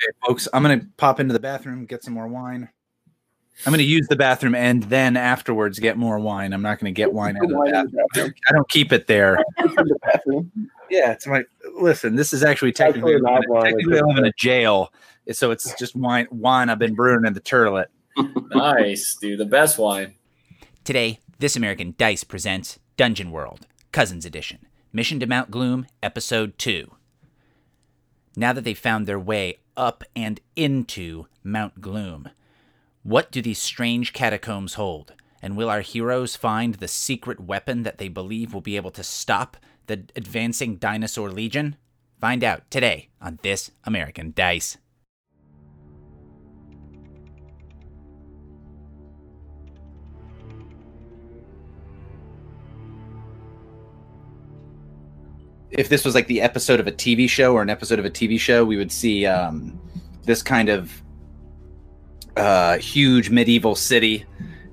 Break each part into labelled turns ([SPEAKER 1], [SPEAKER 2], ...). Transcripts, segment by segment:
[SPEAKER 1] Okay, folks, I'm gonna pop into the bathroom, get some more wine. I'm gonna use the bathroom and then afterwards get more wine. I'm not gonna get wine out of the bathroom. I don't keep it there.
[SPEAKER 2] the bathroom.
[SPEAKER 1] Yeah, it's my listen. This is actually technically,
[SPEAKER 2] Actually not wine,
[SPEAKER 1] technically I live in a jail, so it's just wine. Wine I've been brewing in the turlet.
[SPEAKER 3] nice, dude. The best wine.
[SPEAKER 4] Today, This American Dice presents Dungeon World, Cousins Edition, Mission to Mount Gloom, Episode 2. Now that they've found their way up and into Mount Gloom, what do these strange catacombs hold? And will our heroes find the secret weapon that they believe will be able to stop the advancing dinosaur legion? Find out today on This American Dice.
[SPEAKER 1] If this was like the episode of a TV show or an episode of a TV show, we would see um, this kind of uh, huge medieval city,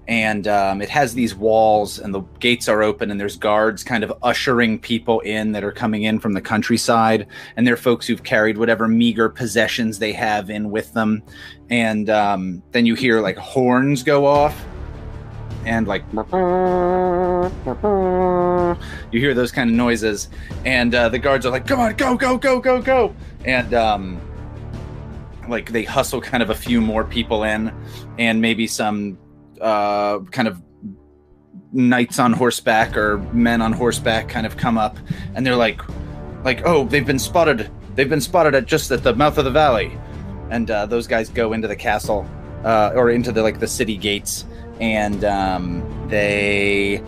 [SPEAKER 1] and um, it has these walls, and the gates are open, and there's guards kind of ushering people in that are coming in from the countryside, and they're folks who've carried whatever meager possessions they have in with them, and um, then you hear like horns go off, and like you hear those kind of noises and uh, the guards are like come on go go go go go! And um, like they hustle kind of a few more people in and maybe some uh, kind of knights on horseback or men on horseback kind of come up and they're like like oh they've been spotted. They've been spotted at just at the mouth of the valley. And uh, those guys go into the castle uh, or into the like the city gates and um, they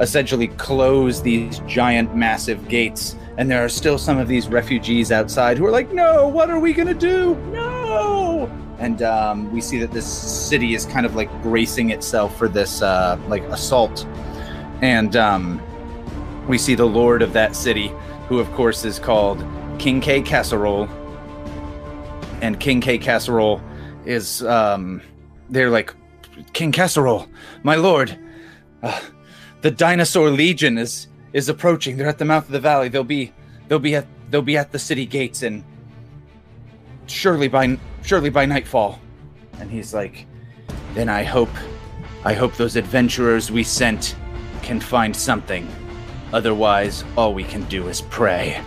[SPEAKER 1] essentially close these giant massive gates and there are still some of these refugees outside who are like no what are we gonna do? No! And um, we see that this city is kind of like bracing itself for this uh, like assault. And um, we see the lord of that city who of course is called king k. Casserole. And king k. Casserole is um, they're like king casserole my lord. Uh, the dinosaur legion is is approaching. They're at the mouth of the valley. They'll be they'll be at they'll be at the city gates and surely by surely by nightfall. And he's like then i hope i hope those adventurers we sent can find something. Otherwise all we can do is pray.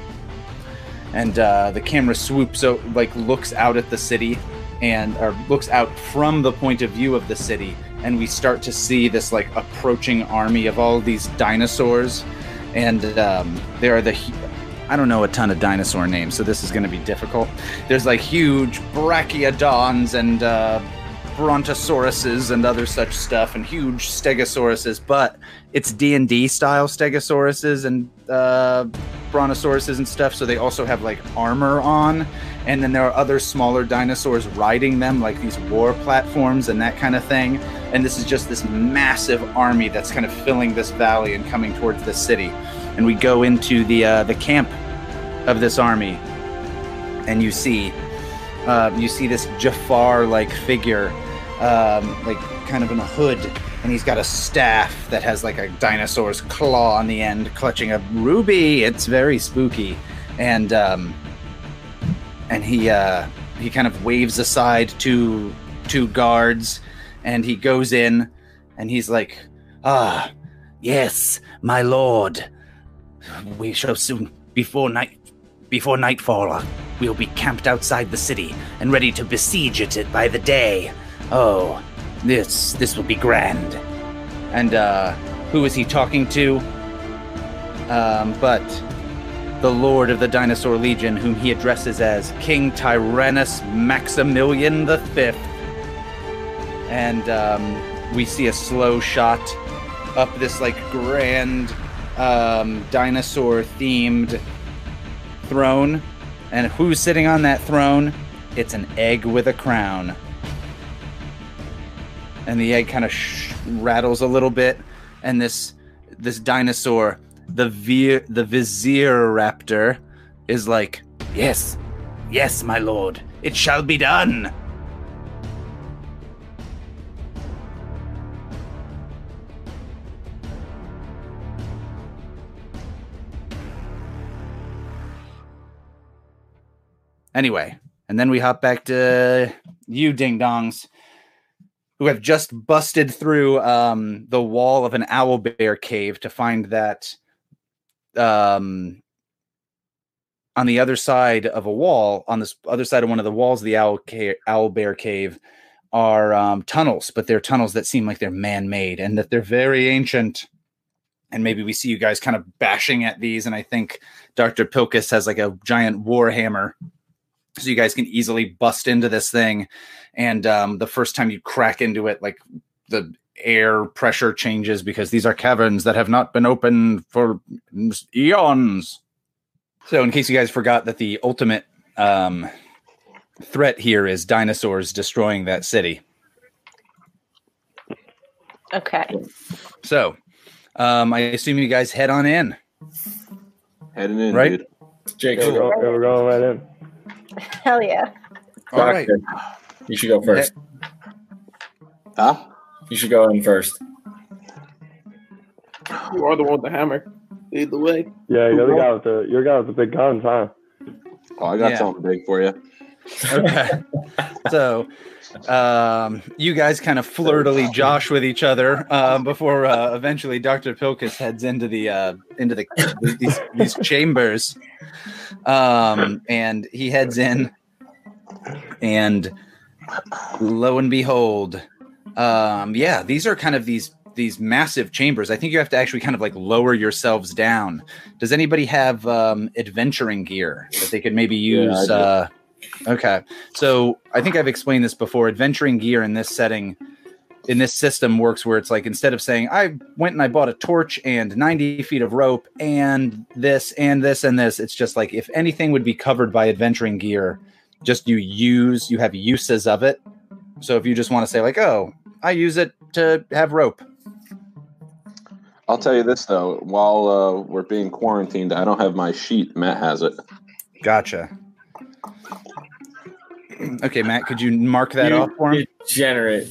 [SPEAKER 1] And uh, the camera swoops out like looks out at the city and or looks out from the point of view of the city and we start to see this like approaching army of all these dinosaurs. And um, there are the I don't know a ton of dinosaur names so this is going to be difficult. There's like huge brachioodons and uh, brontosauruses and other such stuff and huge stegosauruses but it's d&d style stegosauruses and uh, brontosauruses and stuff so they also have like armor on. And then there are other smaller dinosaurs riding them like these war platforms and that kind of thing. And this is just this massive army that's kind of filling this valley and coming towards the city. And we go into the uh, the camp of this army. And you see uh, you see this Jafar like figure um, like kind of in a hood and he's got a staff that has like a dinosaur's claw on the end clutching a ruby. It's very spooky. And um, and he uh, he kind of waves aside two two guards and he goes in and he's like ah yes my lord. We shall soon before night before nightfall we'll be camped outside the city and ready to besiege it by the day. Oh this this will be grand. And uh who is he talking to? Um but the lord of the dinosaur legion whom he addresses as king tyrannus maximilian the fifth. And um, we see a slow shot up this like grand um, dinosaur themed throne. And who's sitting on that throne? It's an egg with a crown and the egg kind of sh- rattles a little bit and this this dinosaur the veer the vizier raptor is like yes yes my lord it shall be done. Anyway And then we hop back to you, ding dongs, who have just busted through um, the wall of an owl bear cave to find that um, on the other side of a wall, on this other side of one of the walls of the owl, ca- owl bear cave, are um, tunnels, but they're tunnels that seem like they're man made and that they're very ancient. And maybe we see you guys kind of bashing at these. And I think Dr. Pilkus has like a giant war hammer so you guys can easily bust into this thing and um, the first time you crack into it like the air pressure changes because these are caverns that have not been opened for eons so in case you guys forgot that the ultimate um, threat here is dinosaurs destroying that city
[SPEAKER 2] Okay.
[SPEAKER 1] so um, i assume you guys head on in
[SPEAKER 5] Heading in,
[SPEAKER 1] Right.
[SPEAKER 5] dude.
[SPEAKER 3] Jake,
[SPEAKER 6] Yeah, we're, go- yeah, we're going right in.
[SPEAKER 2] Hell yeah.
[SPEAKER 1] all right
[SPEAKER 3] Doctor, You should go first.
[SPEAKER 5] Huh?
[SPEAKER 3] You should go in first.
[SPEAKER 6] You are the one with the hammer. Lead the way.
[SPEAKER 7] Yeah, you're the guy with the you're the guy with the big guns, huh?
[SPEAKER 5] Oh, I got
[SPEAKER 1] Yeah.
[SPEAKER 5] something big for you.
[SPEAKER 1] okay so um you guys kind of flirtily josh with each other um before uh, eventually dr pilkus heads into the uh into the these, these chambers um and he heads in and lo and behold um yeah these are kind of these these massive chambers i think you have to actually kind of like lower yourselves down does anybody have um adventuring gear that they could maybe use
[SPEAKER 5] do.
[SPEAKER 1] uh Okay. So I think I've explained this before. Adventuring gear in this setting, in this system, works where it's like instead of saying, I went and I bought a torch and 90 feet of rope and this and this and this, it's just like if anything would be covered by adventuring gear, just you use, you have uses of it. So if you just want to say, like, oh, I use it to have rope.
[SPEAKER 5] I'll tell you this though. While uh, we're being quarantined, I don't have my sheet. Matt has it.
[SPEAKER 1] Gotcha. Okay, Matt, could you mark that
[SPEAKER 3] You
[SPEAKER 1] off for him?
[SPEAKER 3] Degenerate.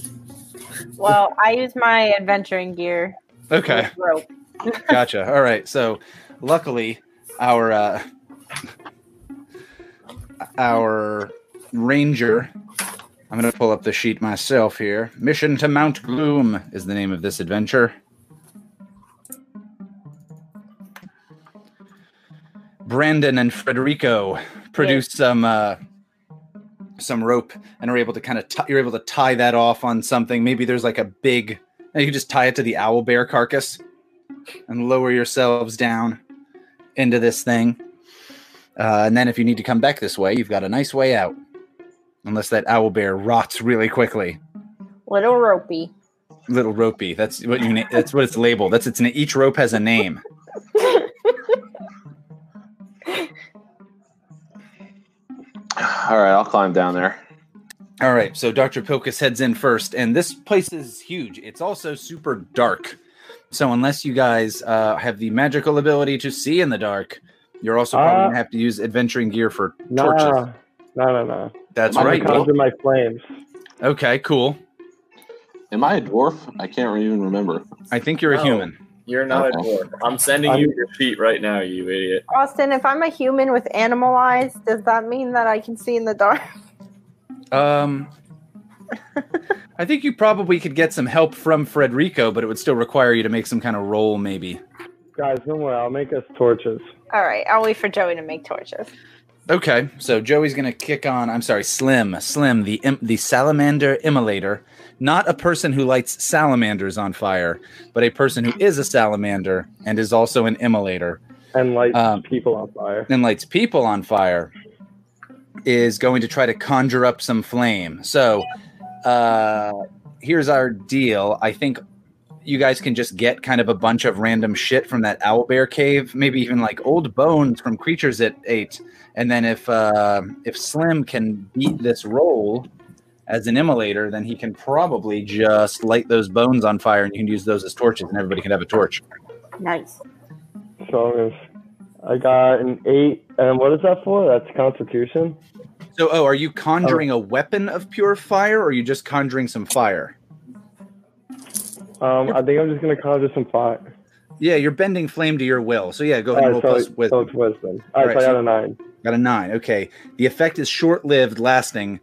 [SPEAKER 2] Well, I use my adventuring gear.
[SPEAKER 1] Okay.
[SPEAKER 2] Rope.
[SPEAKER 1] gotcha. All right. So, luckily, our uh, our ranger. I'm going to pull up the sheet myself here. Mission to Mount Gloom is the name of this adventure. Brandon and Federico produced some uh, some rope and are able to kind of t- you're able to tie that off on something. Maybe there's like a big and you can just tie it to the owl bear carcass and lower yourselves down into this thing. Uh, and then if you need to come back this way, you've got a nice way out. Unless that owl bear rots really quickly.
[SPEAKER 2] Little ropey.
[SPEAKER 1] Little ropey. That's what you. Na- that's what it's labeled. That's its. na- Each rope has a name.
[SPEAKER 5] All right, I'll climb down there.
[SPEAKER 1] All right. So Dr. Pilkus heads in first, and this place is huge. It's also super dark. So unless you guys uh, have the magical ability to see in the dark, you're also probably
[SPEAKER 7] Uh,
[SPEAKER 1] gonna have to use adventuring gear for torches.
[SPEAKER 7] Nah, no, no, no.
[SPEAKER 1] That's
[SPEAKER 5] I'm
[SPEAKER 1] right.
[SPEAKER 7] I conjure my flames.
[SPEAKER 1] Okay. Cool.
[SPEAKER 5] Am I a dwarf? I can't even remember.
[SPEAKER 1] I think you're a human.
[SPEAKER 3] You're not a dwarf. I'm sending
[SPEAKER 7] I'm-
[SPEAKER 3] you your sheet right now, you idiot.
[SPEAKER 2] Austin, if I'm a human with animal eyes, does that mean that I can see in the dark?
[SPEAKER 1] Um, I think you probably could get some help from Frederico, but it would still require you to make some kind of roll, maybe.
[SPEAKER 7] Guys, don't worry. I'll make us torches.
[SPEAKER 2] All right, I'll wait for Joey to make torches.
[SPEAKER 1] Okay, so Joey's gonna kick on. I'm sorry, Slim, Slim, the im- the salamander immolator, not a person who lights salamanders on fire, but a person who is a salamander and is also an immolator
[SPEAKER 7] and light
[SPEAKER 1] Um,
[SPEAKER 7] people on fire.
[SPEAKER 1] and lights people on fire. Is going to try to conjure up some flame. So, uh, here's our deal. I think you guys can just get kind of a bunch of random shit from that owl bear cave, maybe even like old bones from creatures it ate. And then if uh, if Slim can beat this roll as an immolator, then he can probably just light those bones on fire, and you can use those as torches, and everybody can have a torch.
[SPEAKER 2] Nice.
[SPEAKER 7] So if I got an eight, and what is that for? That's Constitution.
[SPEAKER 1] So, oh, are you conjuring a weapon of pure fire, or are you just conjuring some fire?
[SPEAKER 7] Um, I think I'm just gonna conjure some fire.
[SPEAKER 1] Yeah, you're bending flame to your will. So yeah, go ahead and roll
[SPEAKER 7] Alright,
[SPEAKER 1] plus
[SPEAKER 7] so,
[SPEAKER 1] with
[SPEAKER 7] so it's wisdom. All right,
[SPEAKER 1] Alright,
[SPEAKER 7] so I
[SPEAKER 1] so-
[SPEAKER 7] got a nine.
[SPEAKER 1] got a nine. Okay, the effect is short-lived, lasting.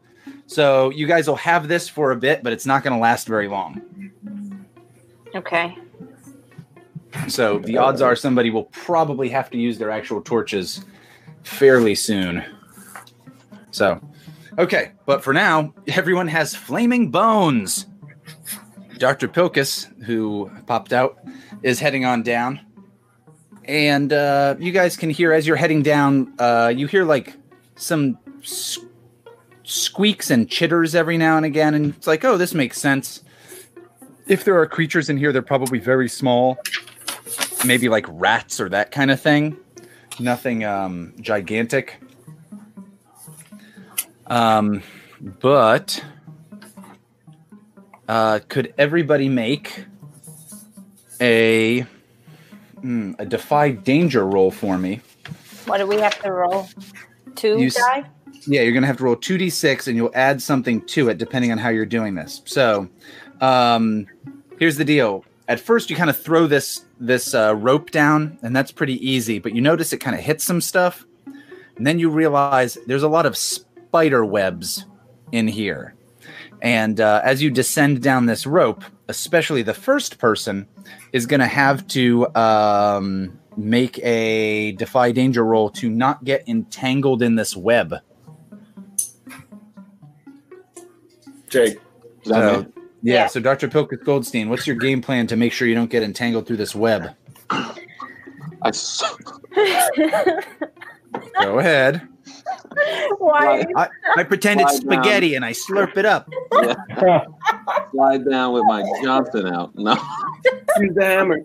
[SPEAKER 1] So you guys will have this for a bit, but it's not going to last very long.
[SPEAKER 2] Okay.
[SPEAKER 1] So the odds are somebody will probably have to use their actual torches fairly soon. So, okay, but for now, everyone has flaming bones. Dr. Pilkus, who popped out, is heading on down. And uh, you guys can hear as you're heading down, uh, you hear like some squeaks and chitters every now and again. And it's like, oh, this makes sense. If there are creatures in here, they're probably very small maybe like rats or that kind of thing. Nothing um, gigantic. Um, but uh, could everybody make a hmm, a defy danger roll for me?
[SPEAKER 2] What do we have to roll? Two
[SPEAKER 1] You
[SPEAKER 2] die?
[SPEAKER 1] Yeah, you're gonna have to roll two d six, and you'll add something to it depending on how you're doing this. So, um, here's the deal. At first, you kind of throw this this uh, rope down, and that's pretty easy. But you notice it kind of hits some stuff, and then you realize there's a lot of spider webs in here. And uh, as you descend down this rope, especially the first person is going to have to um, make a defy danger roll to not get entangled in this web.
[SPEAKER 3] Jake,
[SPEAKER 1] So, yeah,
[SPEAKER 2] Yeah.
[SPEAKER 1] So, Dr. Pilkus Goldstein, what's your game plan to make sure you don't get entangled through this web?
[SPEAKER 5] I s-
[SPEAKER 1] Go ahead.
[SPEAKER 2] Why?
[SPEAKER 1] I, I pretend it's
[SPEAKER 5] Slide down.
[SPEAKER 1] spaghetti and I slurp it up.
[SPEAKER 5] slide down with my Johnson out. No.
[SPEAKER 6] Use the hammer.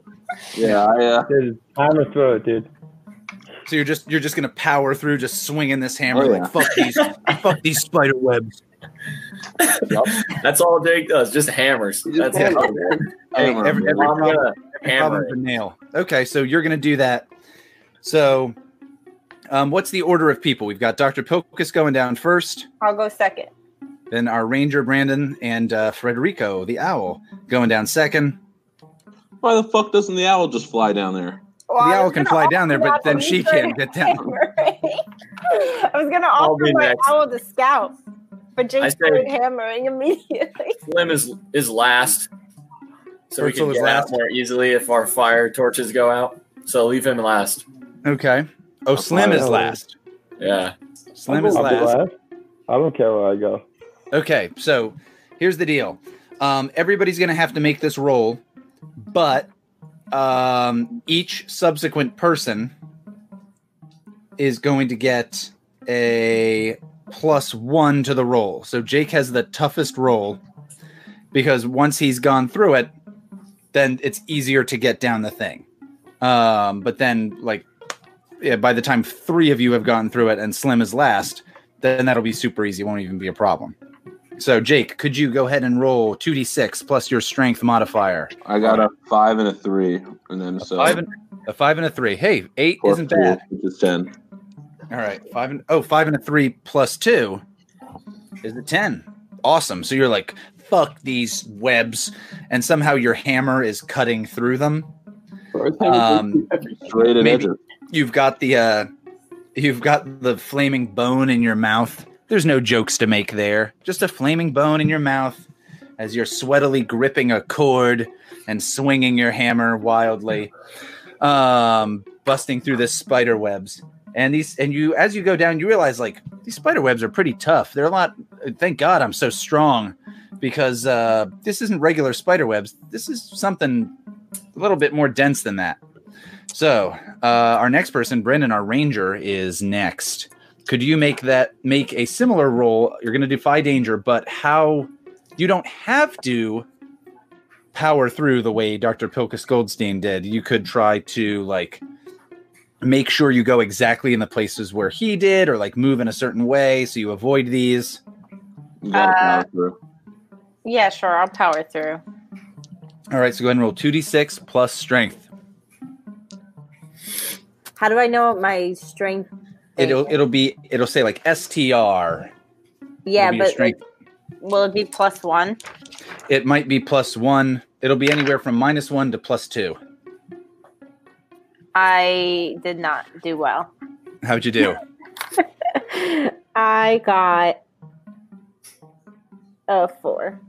[SPEAKER 5] Yeah, I, uh,
[SPEAKER 7] Dude, hammer through it, dude.
[SPEAKER 1] So you're just you're just gonna power through, just swinging this hammer
[SPEAKER 5] Oh, yeah.
[SPEAKER 1] like fuck these fuck these spider webs.
[SPEAKER 3] that's all Jake does, just hammers. That's it.
[SPEAKER 6] hammer, man.
[SPEAKER 1] Hey,
[SPEAKER 5] hammer,
[SPEAKER 1] every-
[SPEAKER 5] man.
[SPEAKER 1] every
[SPEAKER 3] I'm
[SPEAKER 1] problem-
[SPEAKER 3] gonna hammer
[SPEAKER 1] Problem's
[SPEAKER 3] it.
[SPEAKER 1] a nail. Okay, so you're gonna do that. So, um, what's the order of people? We've got Dr. Pilkus going down first,
[SPEAKER 2] I'll go second.
[SPEAKER 1] then our ranger Brandon and uh, Frederico the owl going down second.
[SPEAKER 5] why the fuck doesn't the owl just fly down there?
[SPEAKER 2] Well,
[SPEAKER 1] The owl can fly down there, but then she can't get down.
[SPEAKER 2] I was gonna
[SPEAKER 3] I'll
[SPEAKER 2] offer my
[SPEAKER 3] next.
[SPEAKER 2] owl to scout, but
[SPEAKER 3] I
[SPEAKER 2] Jake started hammering immediately.
[SPEAKER 3] Slim is is last, so we can
[SPEAKER 1] is
[SPEAKER 3] get
[SPEAKER 1] last.
[SPEAKER 3] out more easily if our fire torches go out. So leave him last.
[SPEAKER 1] Okay. Oh, Slim is last.
[SPEAKER 3] Yeah.
[SPEAKER 1] Slim is last.
[SPEAKER 7] last. I don't care where I go.
[SPEAKER 1] Okay, so here's the deal. Um, everybody's going to have to make this roll, but um, each subsequent person is going to get a plus one to the roll. So Jake has the toughest roll because once he's gone through it, then it's easier to get down the thing. Um, but then, like, yeah, by the time three of you have gone through it and Slim is last, then that'll be super easy. It won't even be a problem. So, Jake, could you go ahead and roll 2d6 plus your strength modifier?
[SPEAKER 5] I got a five and a three, and then so
[SPEAKER 1] Five and, a five and a three. Hey, eight
[SPEAKER 5] plus
[SPEAKER 1] isn't bad.
[SPEAKER 5] which is ten.
[SPEAKER 1] All right, five and oh, five and a three plus two is a ten. Awesome. So you're like, fuck these webs, and somehow your hammer is cutting through them.
[SPEAKER 6] First time
[SPEAKER 1] Um,
[SPEAKER 5] Straight at
[SPEAKER 1] Maybe-
[SPEAKER 5] edges.
[SPEAKER 1] You've got the uh, you've got the flaming bone in your mouth. There's no jokes to make there. Just a flaming bone in your mouth as you're sweatily gripping a cord and swinging your hammer wildly, um, busting through the spider webs. And these, and you, as you go down, you realize like these spider webs are pretty tough. They're a lot. Thank God I'm so strong because uh, this isn't regular spider webs. This is something a little bit more dense than that. So, uh, our next person, Brendan, our ranger, is next. Could you make that make a similar roll? You're going to defy danger, but how you don't have to power through the way Dr. Pilkus Goldstein did. You could try to like make sure you go exactly in the places where he did, or like move in a certain way so you avoid these.
[SPEAKER 5] You gotta
[SPEAKER 2] Uh,
[SPEAKER 5] power through.
[SPEAKER 2] Yeah, sure. I'll power through.
[SPEAKER 1] All right, so go ahead and roll two d six plus strength.
[SPEAKER 2] How do I know my strength? thing
[SPEAKER 1] It'll it'll be it'll say like STR.
[SPEAKER 2] yeah,
[SPEAKER 1] It'll be a
[SPEAKER 2] but
[SPEAKER 1] strength.
[SPEAKER 2] will it be plus one?
[SPEAKER 1] It might be plus one. It'll be anywhere from minus one to plus two.
[SPEAKER 2] I did not do well.
[SPEAKER 1] How'd you do?
[SPEAKER 2] I got a four.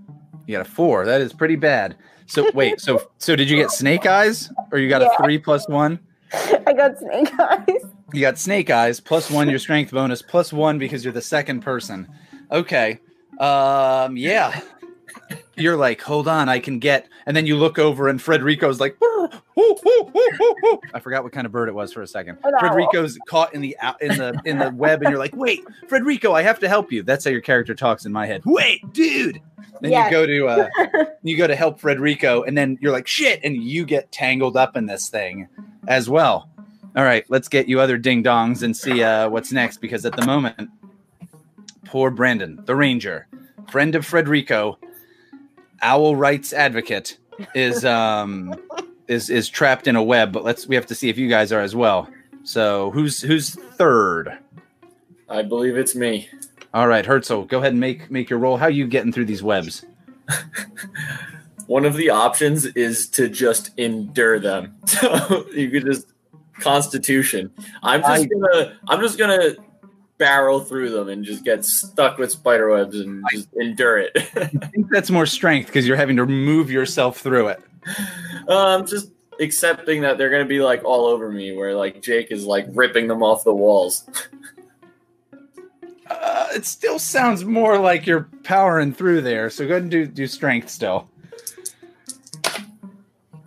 [SPEAKER 1] You got a four. That is pretty bad. So wait, so so did you get snake eyes or you got
[SPEAKER 2] Yeah.
[SPEAKER 1] a three plus one?
[SPEAKER 2] I got snake eyes.
[SPEAKER 1] You got snake eyes plus one your strength bonus plus one because you're the second person. Okay. Um yeah. You're like, hold on, I can get and then you look over and Frederico's like. I forgot what kind of bird it was for a second.
[SPEAKER 2] An owl.
[SPEAKER 1] Frederico's caught in the in the in the web and you're like, wait, Frederico, I have to help you. That's how your character talks in my head. Wait, dude. Then
[SPEAKER 2] Yes.
[SPEAKER 1] you go to uh you go to help Frederico, and then you're like, shit, and you get tangled up in this thing as well. All right, let's get you other ding dongs and see uh, what's next because at the moment, poor Brandon, the ranger, friend of Frederico, owl rights advocate, is um is is trapped in a web. But let's we have to see if you guys are as well. So who's who's third?
[SPEAKER 3] I believe it's me.
[SPEAKER 1] All right, Herzl, go ahead and make make your roll. How you getting through these webs?
[SPEAKER 3] One of the options is to just endure them. So you could just Constitution. I'm just
[SPEAKER 1] I-
[SPEAKER 3] gonna I'm just gonna barrel through them and just get stuck with spider webs and just endure it.
[SPEAKER 1] I think that's more strength because you're having to move yourself through it.
[SPEAKER 3] um, just accepting that they're gonna be like all over me, where like Jake is like ripping them off the walls.
[SPEAKER 1] Uh, it still sounds more like you're powering through there. So go ahead and do do strength still.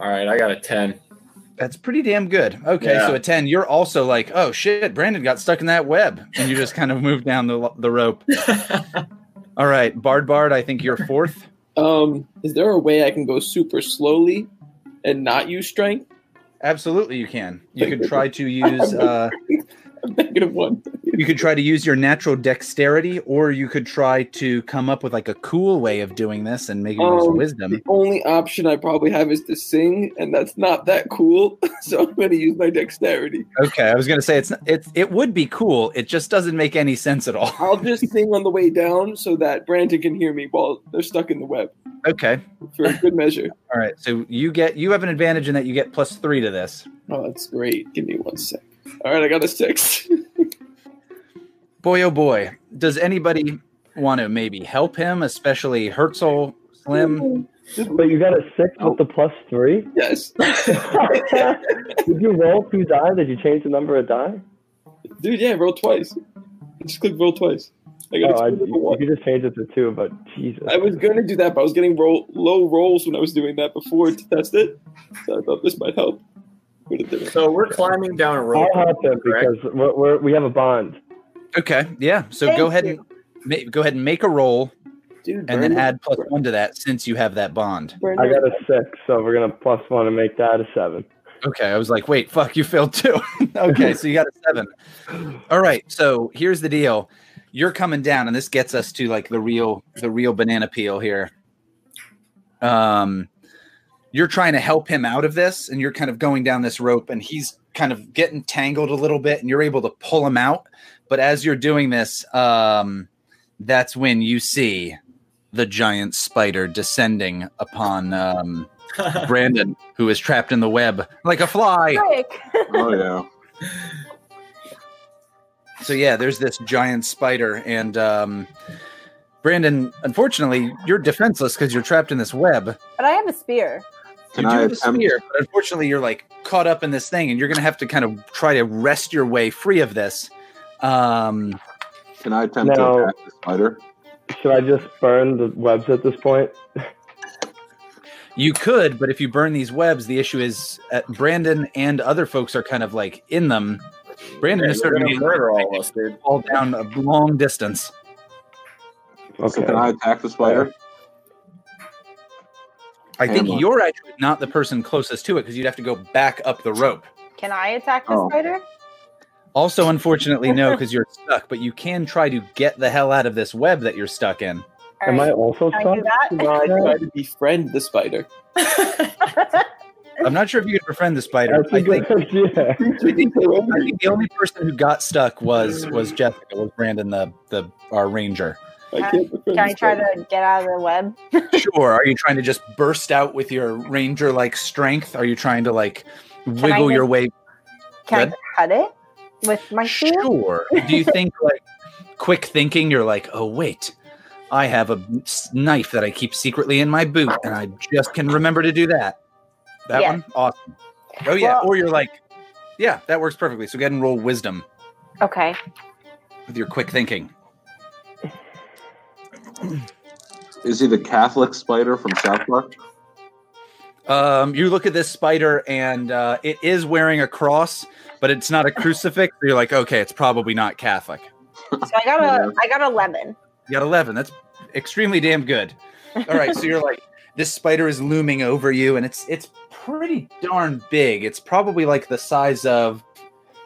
[SPEAKER 3] All right, I got a ten.
[SPEAKER 1] That's pretty damn good. Okay,
[SPEAKER 3] Yeah.
[SPEAKER 1] so at ten, you're also like, oh shit, Brandon got stuck in that web, and you just kind of moved down the the rope. All right, Bard Bard, I think you're fourth.
[SPEAKER 6] Um, is there a way I can go super slowly and not use strength?
[SPEAKER 1] Absolutely, you can. You could try to use uh,
[SPEAKER 6] Negative one.
[SPEAKER 1] you could try to use your natural dexterity, or you could try to come up with like a cool way of doing this and maybe use
[SPEAKER 6] Um,
[SPEAKER 1] wisdom.
[SPEAKER 6] The only option I probably have is to sing, and that's not that cool. So I'm going to use my dexterity.
[SPEAKER 1] Okay, I was gonna say it's not- it's it would be cool. It just doesn't make any sense at all.
[SPEAKER 6] I'll just sing on the way down so that Brandon can hear me while they're stuck in the web
[SPEAKER 1] Okay,
[SPEAKER 6] for a good measure.
[SPEAKER 1] all right. So you get you have an advantage in that you get plus three to this.
[SPEAKER 6] Oh, that's great. Give me one sec. All right, I got a six.
[SPEAKER 1] Boy, oh boy, does anybody want to maybe help him, especially Herzl, Slim?
[SPEAKER 7] But you got a six with the plus three.
[SPEAKER 6] yes.
[SPEAKER 7] Did you roll two die? Did you change the number of die?
[SPEAKER 6] Dude, yeah, roll twice. Just click roll twice. I got
[SPEAKER 7] Oh, I,
[SPEAKER 6] a two and a
[SPEAKER 7] you,
[SPEAKER 6] one.
[SPEAKER 7] you just change it to two, but Jesus.
[SPEAKER 6] I was going to do that, but I was getting roll, low rolls when I was doing that before to test it. So I thought this might help. But it didn't.
[SPEAKER 3] So we're climbing down a rope.
[SPEAKER 7] I'll help him
[SPEAKER 3] correct?
[SPEAKER 7] because we're, we're, we have a bond.
[SPEAKER 1] Okay, yeah. So
[SPEAKER 2] Thank
[SPEAKER 1] go ahead
[SPEAKER 2] you.
[SPEAKER 1] and ma- go ahead and make a roll,
[SPEAKER 6] Dude,
[SPEAKER 1] and then
[SPEAKER 6] Brandon-
[SPEAKER 1] add plus one to that since you have that bond.
[SPEAKER 6] Brandon-
[SPEAKER 7] I got a six, so we're gonna plus one and make that a seven.
[SPEAKER 1] Okay, I was like, wait, fuck, you failed too. okay, so you got a seven. All right, so here's the deal. You're coming down, and this gets us to like the real the real banana peel here. Um you're trying to help him out of this, and you're kind of going down this rope, and he's kind of getting tangled a little bit, and you're able to pull him out. But as you're doing this, um, that's when you see the giant spider descending upon um, Brandon, who is trapped in the web like a fly.
[SPEAKER 5] Oh yeah.
[SPEAKER 1] So yeah, there's this giant spider, and um, Brandon, unfortunately, you're defenseless because you're trapped in this web.
[SPEAKER 2] But I have a spear.
[SPEAKER 5] Can
[SPEAKER 1] you
[SPEAKER 5] I
[SPEAKER 1] do have a
[SPEAKER 5] attempt?
[SPEAKER 1] spear, but unfortunately, you're like caught up in this thing, and you're gonna have to kind of try to wrest your way free of this. Um,
[SPEAKER 5] Can I attempt
[SPEAKER 7] No.
[SPEAKER 5] to attack the spider?
[SPEAKER 7] Should I just burn the webs at this point?
[SPEAKER 1] you could, but if you burn these webs, the issue is uh, Brandon and other folks are kind of like in them. Brandon
[SPEAKER 3] Yeah,
[SPEAKER 1] is
[SPEAKER 3] they're
[SPEAKER 1] certainly
[SPEAKER 3] gonna murder all of us, dude.
[SPEAKER 1] fall down a long distance.
[SPEAKER 5] So
[SPEAKER 7] Okay.
[SPEAKER 5] can I attack the spider?
[SPEAKER 1] I think
[SPEAKER 5] Hamlet.
[SPEAKER 1] you're actually not the person closest to it because you'd have to go back up the rope.
[SPEAKER 2] Can I attack the
[SPEAKER 5] Oh.
[SPEAKER 2] spider?
[SPEAKER 1] Also, unfortunately, no, because you're stuck. But you can try to get the hell out of this web that you're stuck in.
[SPEAKER 2] All
[SPEAKER 7] Am I also
[SPEAKER 2] Can I
[SPEAKER 7] stuck?
[SPEAKER 2] do that?
[SPEAKER 6] No, I try to befriend the spider.
[SPEAKER 1] I'm not sure if you could befriend the spider.
[SPEAKER 7] That's
[SPEAKER 1] I
[SPEAKER 7] a good
[SPEAKER 1] think,
[SPEAKER 7] idea.
[SPEAKER 1] I think I think the only person who got stuck was was Jessica, was Brandon, the the our ranger.
[SPEAKER 6] I uh, can't befriend
[SPEAKER 2] Can I try to get out of the web?
[SPEAKER 1] Sure. Are you trying to just burst out with your ranger like strength? Are you trying to like
[SPEAKER 2] I
[SPEAKER 1] wiggle your
[SPEAKER 2] just-
[SPEAKER 1] way?
[SPEAKER 2] Can
[SPEAKER 1] Good.
[SPEAKER 2] I cut it with my shield?
[SPEAKER 1] Sure. Do you think like quick thinking? You're like, oh wait, I have a knife that I keep secretly in my boot, and I just can remember to do that. That
[SPEAKER 2] Yeah.
[SPEAKER 1] one, awesome. Oh yeah.
[SPEAKER 2] Well-
[SPEAKER 1] or you're like, yeah, that works perfectly. So go ahead and roll wisdom
[SPEAKER 2] Okay.
[SPEAKER 1] with your quick thinking.
[SPEAKER 5] Is he the Catholic spider from South Park?
[SPEAKER 1] Um, you look at this spider, and uh, it is wearing a cross, but it's not a crucifix. So you're like, okay, it's probably not Catholic.
[SPEAKER 2] So I got a I got eleven.
[SPEAKER 1] You got 11. That's extremely damn good. All right, so you're like this spider is looming over you and it's it's pretty darn big. It's probably like the size of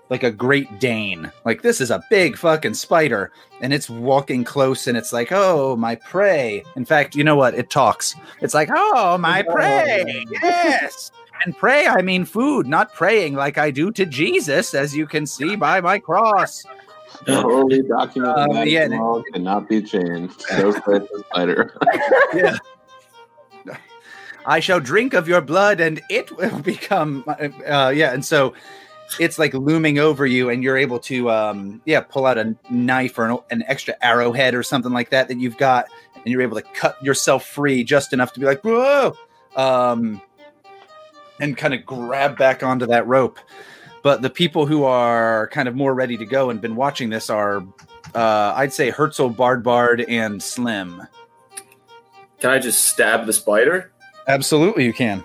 [SPEAKER 1] like a Great Dane. Like this is a big fucking spider and it's walking close and it's like, "Oh, my prey." In fact, you know what? It talks. It's like, "Oh, my prey." Yes. And pray, I mean food, not praying like I do to Jesus, as you can see by my cross.
[SPEAKER 5] The holy document
[SPEAKER 1] Um,
[SPEAKER 5] of
[SPEAKER 1] yeah,
[SPEAKER 5] law cannot be changed. So saith the spider. Yeah.
[SPEAKER 1] I shall drink of your blood and it will become uh yeah and so it's like looming over you and you're able to um yeah pull out a knife or an, an extra arrowhead or something like that that you've got and you're able to cut yourself free just enough to be like whoa! Um and kind of grab back onto that rope. But the people who are kind of more ready to go and been watching this are uh I'd say Herzl Bardbard and Slim.
[SPEAKER 3] Can I just stab the spider?
[SPEAKER 1] absolutely you can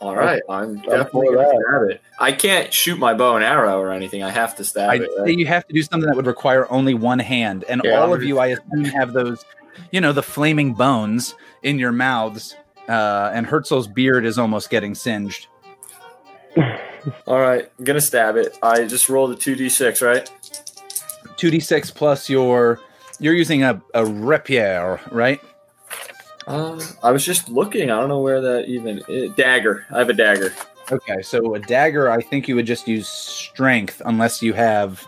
[SPEAKER 3] All right, I'm
[SPEAKER 7] I'm
[SPEAKER 3] definitely gonna stab it. I can't shoot my bow and arrow or anything. I have to stab
[SPEAKER 1] I'd
[SPEAKER 3] it. Right?
[SPEAKER 1] you have to do something that would require only one hand, and
[SPEAKER 3] Yeah,
[SPEAKER 1] all of you, I assume, have those, you know, the flaming bones in your mouths. Uh, and Herzl's beard is almost getting singed.
[SPEAKER 3] All right, I'm gonna stab it. I just rolled a two d six, right?
[SPEAKER 1] Two d six plus your, you're using a a rapier, right?
[SPEAKER 3] Uh, I was just looking. I don't know where that even is. dagger. I have a dagger.
[SPEAKER 1] Okay, so a dagger, I think you would just use strength, unless you have.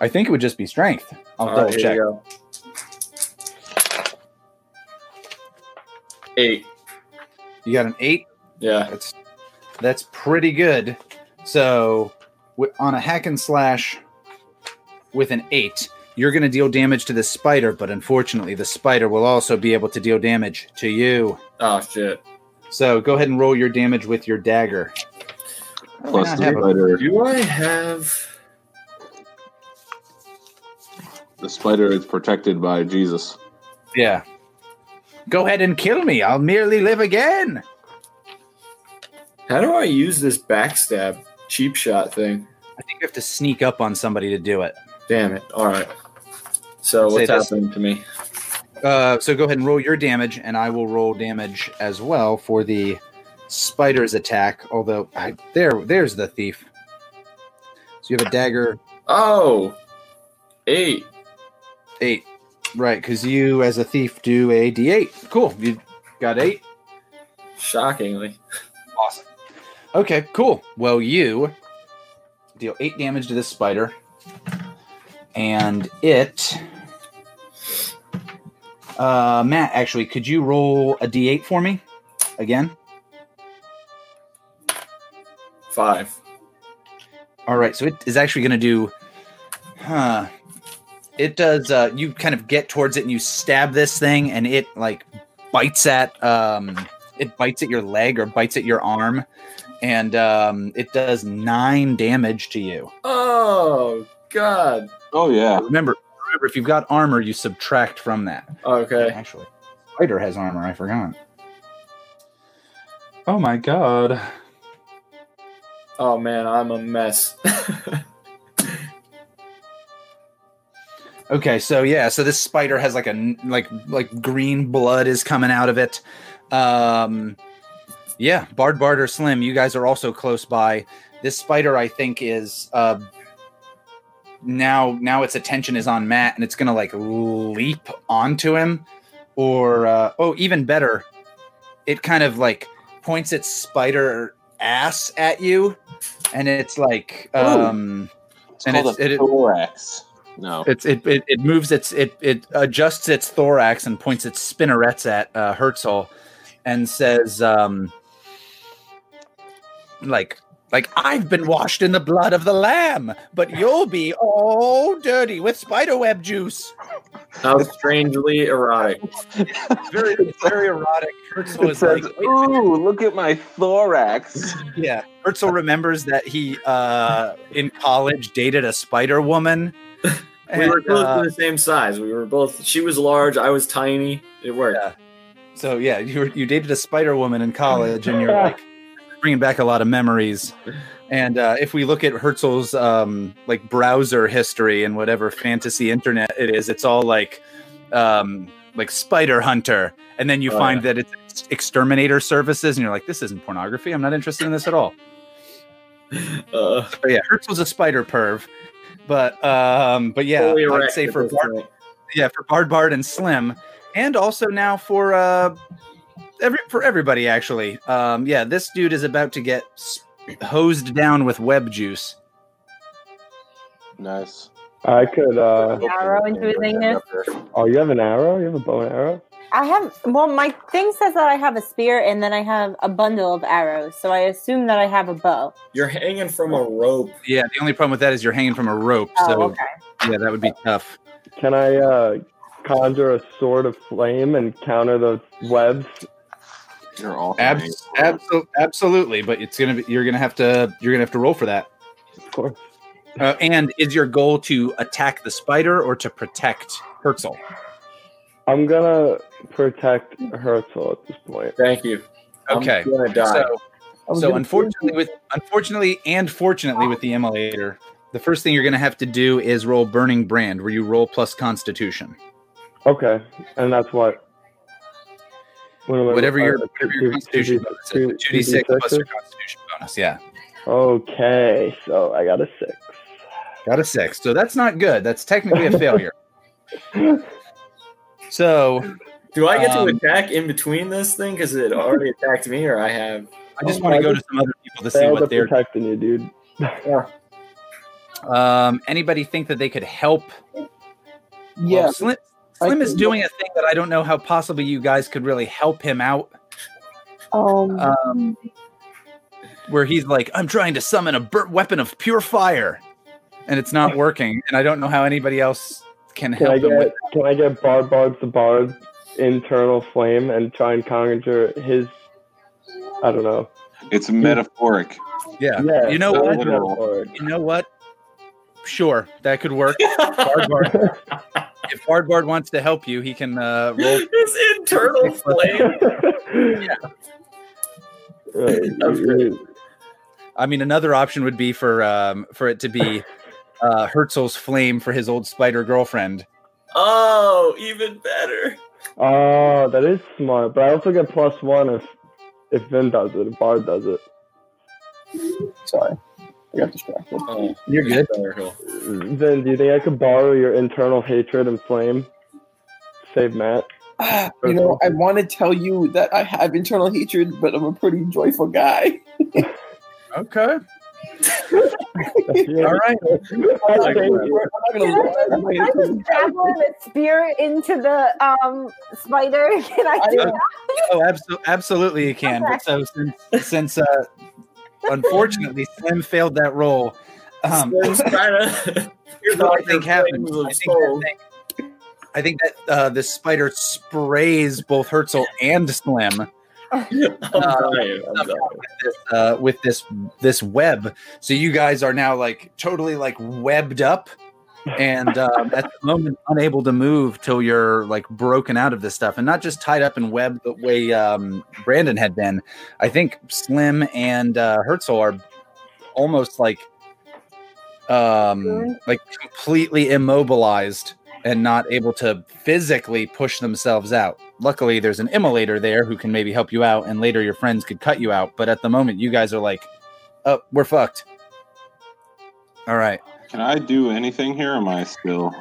[SPEAKER 1] I think it would just be strength. I'll
[SPEAKER 3] All
[SPEAKER 1] double
[SPEAKER 3] right,
[SPEAKER 1] check.
[SPEAKER 3] go. Eight.
[SPEAKER 1] You got an eight.
[SPEAKER 3] Yeah.
[SPEAKER 1] That's that's pretty good. So on a hack and slash with an eight, you're going to deal damage to the spider, but unfortunately, the spider will also be able to deal damage to you.
[SPEAKER 3] Oh shit.
[SPEAKER 1] So go ahead and roll your damage with your dagger.
[SPEAKER 5] Plus the
[SPEAKER 1] have a-
[SPEAKER 5] spider.
[SPEAKER 3] Do I have?
[SPEAKER 5] The spider is protected by Jesus.
[SPEAKER 1] Yeah. Go ahead and kill me. I'll merely live again.
[SPEAKER 3] How do I use this backstab cheap shot thing?
[SPEAKER 1] I think you have to sneak up on somebody to do it.
[SPEAKER 3] Damn it. All right. So what's
[SPEAKER 1] this.
[SPEAKER 3] happening to me?
[SPEAKER 1] Uh, so go ahead and roll your damage, and I will roll damage as well for the spider's attack. Although I, there, there's the thief. So you have a dagger
[SPEAKER 3] Oh, eight.
[SPEAKER 1] eight, right? Because you, as a thief, do a d8. Cool. You got eight.
[SPEAKER 3] Shockingly.
[SPEAKER 1] Awesome. Okay, cool. Well, you deal eight damage to this spider, and it. Uh, Matt, actually, could you roll a d8 for me again?
[SPEAKER 3] Five.
[SPEAKER 1] All right, so it is actually going to do. Huh. It does. Uh, you kind of get towards it and you stab this thing, and it like bites at. Um, it bites at your leg or bites at your arm, and um, it does nine damage to you.
[SPEAKER 3] Oh God.
[SPEAKER 5] Oh yeah.
[SPEAKER 1] Remember, remember, if you've got armor, you subtract from that.
[SPEAKER 3] Okay.
[SPEAKER 1] Actually, spider has armor. I forgot. Oh my god.
[SPEAKER 3] Oh man, I'm a mess.
[SPEAKER 1] Okay, so yeah, so this spider has like a like like green blood is coming out of it. Um yeah, Bard Bard or Slim, you guys are also close by. This spider I think is uh now now its attention is on Matt and it's going to like leap onto him or uh oh, even better. It kind of like points its spider ass at you and it's like um
[SPEAKER 5] It's
[SPEAKER 1] And
[SPEAKER 5] called
[SPEAKER 1] it's-
[SPEAKER 5] a
[SPEAKER 1] it-
[SPEAKER 5] thorax. No.
[SPEAKER 1] it's it, it it moves its it it adjusts its thorax and points its spinnerets at uh, Herzl, and says, um, like Like I've been washed in the blood of the lamb, but you'll be all dirty with spiderweb juice.
[SPEAKER 3] How strangely erotic.
[SPEAKER 1] Very, very erotic. Herzl
[SPEAKER 5] It
[SPEAKER 1] is
[SPEAKER 5] says,
[SPEAKER 1] like,
[SPEAKER 5] "Ooh, look at my thorax."
[SPEAKER 1] yeah. Herzl remembers that he uh, in college dated a spider woman.
[SPEAKER 3] We were both
[SPEAKER 1] uh,
[SPEAKER 3] the same size. We were both. She was large. I was tiny. It worked.
[SPEAKER 1] Yeah. So yeah, you were, you dated a spider woman in college, and you're like bringing back a lot of memories. And uh, if we look at Herzl's um, like browser history and whatever fantasy internet it is, it's all like um, like Spider Hunter, and then you
[SPEAKER 3] Oh,
[SPEAKER 1] find that it's exterminator services, and you're like, this isn't pornography. I'm not interested in this at all.
[SPEAKER 3] Uh,
[SPEAKER 1] But yeah, Herzl's a spider perv. But um, but yeah, I'd say for Bart, yeah for Bard Bard and Slim, and also now for uh every for everybody actually. Um, yeah, this dude is about to get hosed down with web juice.
[SPEAKER 5] Nice.
[SPEAKER 7] I could. uh
[SPEAKER 2] Arrow into his anus.
[SPEAKER 7] Oh, you have an arrow? You have a bow and arrow?
[SPEAKER 2] I have well, my thing says that I have a spear and then I have a bundle of arrows, so I assume that I have a bow.
[SPEAKER 3] You're hanging from a rope.
[SPEAKER 1] Yeah, the only problem with that is you're hanging from a rope,
[SPEAKER 2] Oh,
[SPEAKER 1] so
[SPEAKER 2] okay.
[SPEAKER 1] yeah, that would be tough.
[SPEAKER 7] Can I uh conjure a sword of flame and counter the webs?
[SPEAKER 5] You're all
[SPEAKER 1] Abs- abso- absolutely, but it's gonna be you're gonna have to you're gonna have to roll for that.
[SPEAKER 7] Of course.
[SPEAKER 1] Uh, and is your goal to attack the spider or to protect Herzl?
[SPEAKER 7] I'm gonna protect Herzl at this point.
[SPEAKER 3] Thank you.
[SPEAKER 1] Okay,
[SPEAKER 3] I'm gonna die.
[SPEAKER 1] so
[SPEAKER 6] I was
[SPEAKER 1] So
[SPEAKER 6] gonna-
[SPEAKER 1] unfortunately, with unfortunately and fortunately with the immolator, the first thing you're going to have to do is roll Burning Brand, where you roll plus Constitution.
[SPEAKER 7] Okay, and that's what. What-
[SPEAKER 1] Whatever your whatever your
[SPEAKER 7] two-
[SPEAKER 1] Constitution
[SPEAKER 7] two-
[SPEAKER 1] bonus
[SPEAKER 7] two-
[SPEAKER 1] is, two d six
[SPEAKER 7] two
[SPEAKER 1] plus your Constitution bonus. Yeah,
[SPEAKER 7] Okay, so I got a six.
[SPEAKER 1] got a six. So that's not good. That's technically a failure. So
[SPEAKER 3] Do I get
[SPEAKER 1] Um,
[SPEAKER 3] to attack in between this thing because it already attacked me, or I have?
[SPEAKER 1] I just
[SPEAKER 7] Oh,
[SPEAKER 1] want
[SPEAKER 7] I
[SPEAKER 1] to go to some other people to see what they're.
[SPEAKER 7] protecting you, dude.
[SPEAKER 1] Um, anybody think that they could help?
[SPEAKER 6] yeah,
[SPEAKER 1] Well, Slim,
[SPEAKER 6] I
[SPEAKER 1] Slim is
[SPEAKER 6] think-
[SPEAKER 1] doing a thing that I don't know how possibly you guys could really help him out.
[SPEAKER 2] Um,
[SPEAKER 1] um, where he's like, "I'm trying to summon a bur- weapon of pure fire," and it's not working, and I don't know how anybody else can
[SPEAKER 7] Can I
[SPEAKER 1] help him with.
[SPEAKER 7] get can I get Bard Bard the Bard internal flame and try and conjure his I don't know.
[SPEAKER 5] It's metaphoric.
[SPEAKER 1] Yeah,
[SPEAKER 7] Yeah,
[SPEAKER 1] you know
[SPEAKER 7] so
[SPEAKER 1] what?
[SPEAKER 7] that's.
[SPEAKER 1] You know what? Sure, that could work. Bardbard, if Bardbard wants to help you, he can uh, roll.
[SPEAKER 3] His internal flame.
[SPEAKER 7] Uh,
[SPEAKER 1] I mean, another option would be for um, for it to be uh, Herzl's flame for his old spider girlfriend.
[SPEAKER 3] Oh, even better.
[SPEAKER 7] Oh, that is smart. But I also get plus one if if Vin does it, if Bard does it.
[SPEAKER 6] sorry, I got distracted.
[SPEAKER 3] Oh,
[SPEAKER 1] You're good.
[SPEAKER 3] better, Hill.
[SPEAKER 7] Vin, do you think I could borrow your internal hatred and flame? Save Matt.
[SPEAKER 6] Ah, you know, I want to tell you that I have internal hatred, but I'm a pretty joyful guy.
[SPEAKER 1] Okay. All right.
[SPEAKER 6] I'm not gonna.
[SPEAKER 2] Can I just dabble a spear into the um spider? Can I do
[SPEAKER 6] I-
[SPEAKER 2] that?
[SPEAKER 1] Oh, abso- absolutely, you can. But so since since uh, unfortunately Slim failed that role. um,
[SPEAKER 3] Slim's trying to. Here's
[SPEAKER 1] what I think
[SPEAKER 3] your
[SPEAKER 1] happened. I think, that thing- I think that uh, the spider sprays both Herzl and Slim
[SPEAKER 3] I'm dying. I'm dying.
[SPEAKER 1] this, uh, with this this web. So you guys are now like totally like webbed up, and um, at the moment unable to move till you're like broken out of this stuff, and not just tied up in web the way um, Brandon had been. I think Slim and uh, Herzl are almost like um like completely immobilized and not able to physically push themselves out. Luckily, there's an immolator there who can maybe help you out, and later your friends could cut you out. But at the moment, you guys are like, "Oh, we're fucked." All right,
[SPEAKER 5] Can I do anything here? Am I still?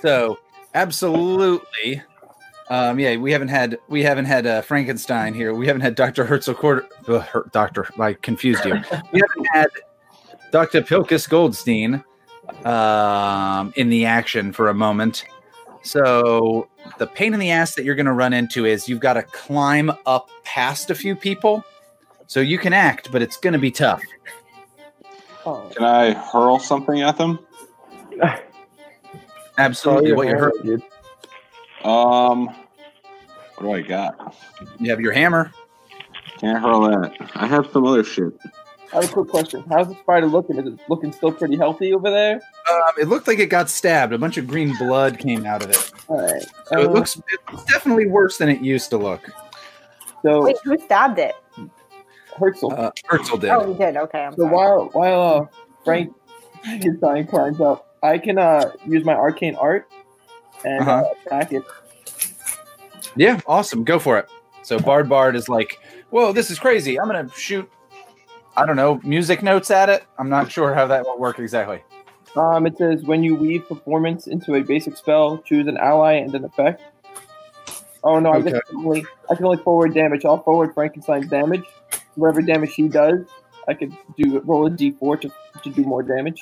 [SPEAKER 1] so absolutely, um, yeah, we haven't had we haven't had uh, Frankenstein here. We haven't had Doctor Herzl Quarter. Uh, Her- Doctor, I confused you. we haven't had Doctor Pilkus Goldstein um, in the action for a moment. So the pain in the ass that you're going to run into is you've got to climb up past a few people. So you can act, but it's going to be tough.
[SPEAKER 6] Oh,
[SPEAKER 5] Can I hurl something at them?
[SPEAKER 1] Absolutely. What you heard?
[SPEAKER 7] dude.
[SPEAKER 5] Um, what do I got?
[SPEAKER 1] You have your hammer.
[SPEAKER 5] Can't hurl that. I have some other shit.
[SPEAKER 6] I have a quick question. How's the spider looking? Is it looking still pretty healthy over there?
[SPEAKER 1] Um, it looked like it got stabbed. A bunch of green blood came out of it.
[SPEAKER 6] All right.
[SPEAKER 1] So it
[SPEAKER 6] Uh,
[SPEAKER 1] looks it's definitely worse than it used to look.
[SPEAKER 6] so.
[SPEAKER 2] Wait, who stabbed it?
[SPEAKER 6] Herzl.
[SPEAKER 1] Uh, Herzl did.
[SPEAKER 2] Oh, he did. Okay, I'm
[SPEAKER 6] So
[SPEAKER 2] sorry.
[SPEAKER 6] while while uh, Frank Frankenstein climbs up, I can uh, use my arcane art and uh
[SPEAKER 1] Uh-huh.
[SPEAKER 6] attack it.
[SPEAKER 1] Yeah, awesome. Go for it. So Bard Bard is like, whoa, this is crazy. I'm gonna shoot. I don't know music notes at it. I'm not sure how that will work exactly.
[SPEAKER 6] Um, it says when you weave performance into a basic spell, choose an ally and an effect. Oh no, I
[SPEAKER 1] Okay.
[SPEAKER 6] I can only I can only forward damage. I'll forward Frankenstein's damage. Whatever damage he does, I could do roll a d4 to, to do more damage.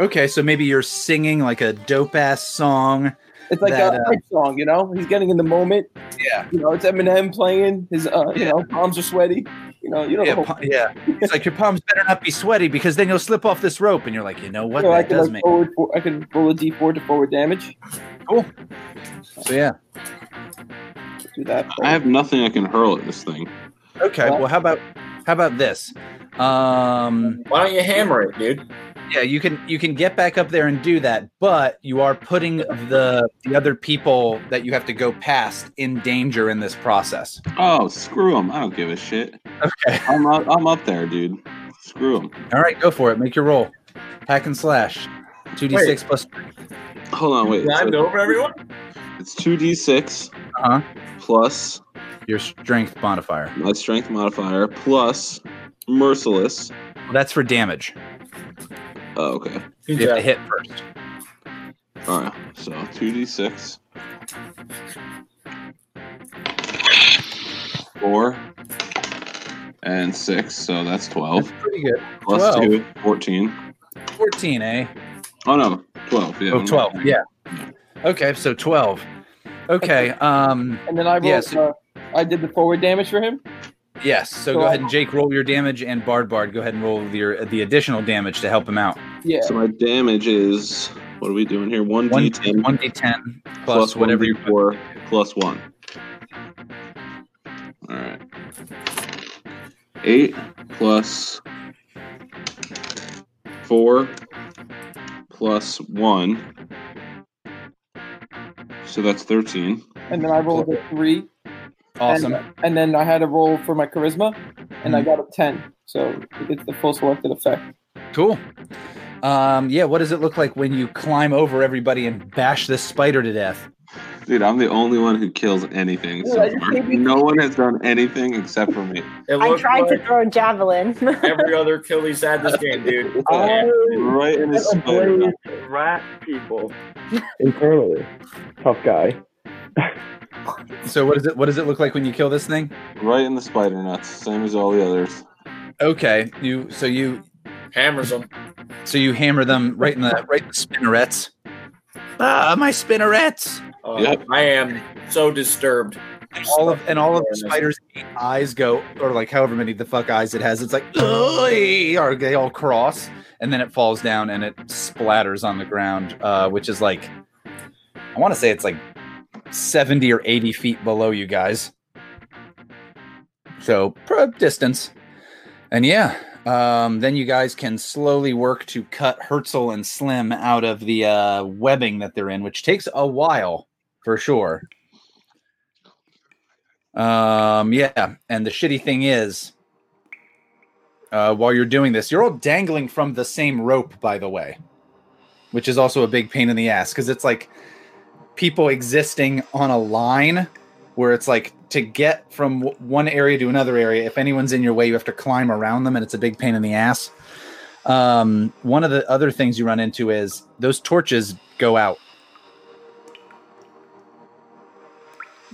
[SPEAKER 1] Okay, so maybe you're singing like a dope ass song.
[SPEAKER 6] It's like
[SPEAKER 1] That,
[SPEAKER 6] a
[SPEAKER 1] uh,
[SPEAKER 6] hype song, you know. He's getting in the moment.
[SPEAKER 1] Yeah.
[SPEAKER 6] You know, it's Eminem playing. His, uh, you
[SPEAKER 1] Yeah.
[SPEAKER 6] know, palms are sweaty. You know, you know.
[SPEAKER 1] Yeah,
[SPEAKER 6] the
[SPEAKER 1] yeah. It's like your palms better not be sweaty because then you'll slip off this rope, and you're like, you know what?
[SPEAKER 6] so I
[SPEAKER 1] That
[SPEAKER 6] can
[SPEAKER 1] does
[SPEAKER 6] like
[SPEAKER 1] make
[SPEAKER 6] forward. For, I can roll a d4 to forward damage.
[SPEAKER 1] cool. So yeah.
[SPEAKER 6] Do that.
[SPEAKER 5] I have nothing I can hurl at this thing.
[SPEAKER 1] Okay. Well, how about how about this? Um,
[SPEAKER 3] Why don't you hammer it, dude?
[SPEAKER 1] yeah, you can you can get back up there and do that, but you are putting the the other people that you have to go past in danger in this process.
[SPEAKER 5] Oh, screw them. I don't give a shit.
[SPEAKER 1] Okay.
[SPEAKER 5] I'm up, I'm up there, dude. Screw them.
[SPEAKER 1] All right, go for it. Make your roll. Hack and slash. Two d six plus.
[SPEAKER 5] Hold on, wait.
[SPEAKER 3] Climbed
[SPEAKER 5] So
[SPEAKER 3] over everyone?
[SPEAKER 5] It's 2d6
[SPEAKER 1] Uh-huh.
[SPEAKER 5] plus
[SPEAKER 1] Your strength modifier.
[SPEAKER 5] my strength modifier plus merciless.
[SPEAKER 1] Well, that's for damage.
[SPEAKER 5] Oh, okay.
[SPEAKER 1] You have to hit first.
[SPEAKER 5] All right. So 2d6. Four and six. So that's 12.
[SPEAKER 1] That's pretty good.
[SPEAKER 5] Plus
[SPEAKER 1] 12.
[SPEAKER 5] two, 14.
[SPEAKER 1] 14, eh?
[SPEAKER 5] Oh, no. 12. Yeah.
[SPEAKER 1] Oh, 12. Yeah. Okay, so 12. Okay. Um.
[SPEAKER 6] And then I rolled.
[SPEAKER 1] Yeah, so-
[SPEAKER 6] uh, I did the forward damage for him.
[SPEAKER 1] Yes. So
[SPEAKER 6] So
[SPEAKER 1] go
[SPEAKER 6] I-
[SPEAKER 1] ahead and Jake roll your damage, and Bard Bard go ahead and roll your the additional damage to help him out.
[SPEAKER 6] Yeah.
[SPEAKER 5] So my damage is what are we doing here? One
[SPEAKER 1] One
[SPEAKER 5] d10
[SPEAKER 1] one d10 plus,
[SPEAKER 5] plus
[SPEAKER 1] whatever you
[SPEAKER 5] four plus one. All right. Eight plus four plus one. So that's thirteen.
[SPEAKER 6] And then I rolled a three.
[SPEAKER 1] Awesome.
[SPEAKER 6] And, and then I had a roll for my charisma, and
[SPEAKER 1] Hmm.
[SPEAKER 6] I got a ten. So it gets the full selected effect.
[SPEAKER 1] Cool. Um. Yeah. What does it look like when you climb over everybody and bash this spider to death?
[SPEAKER 5] Dude, I'm the only one who kills anything so far. No one has done anything except for me.
[SPEAKER 2] I tried
[SPEAKER 3] like
[SPEAKER 2] to throw a javelin.
[SPEAKER 3] every other kill he's had this game, dude.
[SPEAKER 7] I
[SPEAKER 5] Right in his spider.
[SPEAKER 7] blaze rat people internally. Tough guy.
[SPEAKER 1] So what does it what does it look like when you kill this thing?
[SPEAKER 5] Right in the spider nuts, same as all the others.
[SPEAKER 1] Okay. You so you
[SPEAKER 3] Hammers them.
[SPEAKER 1] so you hammer them right in the right in the spinnerets. Ah, my spinnerets.
[SPEAKER 3] Uh,
[SPEAKER 5] Yep.
[SPEAKER 3] I am so disturbed.
[SPEAKER 1] all of and all of the spiders' eyes go, or like however many the fuck eyes it has. It's like, "Oy," or they all cross, and then it falls down and it splatters on the ground, uh, which is like, I want to say it's like seventy or eighty feet below you guys. So pro distance, and yeah. Um, then you guys can slowly work to cut Herzl and Slim out of the uh, webbing that they're in, which takes a while for sure. Um, yeah, and the shitty thing is, uh, while you're doing this, you're all dangling from the same rope, by the way, which is also a big pain in the ass because it's like people existing on a line where it's like to get from w- one area to another area. If anyone's in your way, you have to climb around them, and it's a big pain in the ass. Um, one of the other things you run into is those torches go out.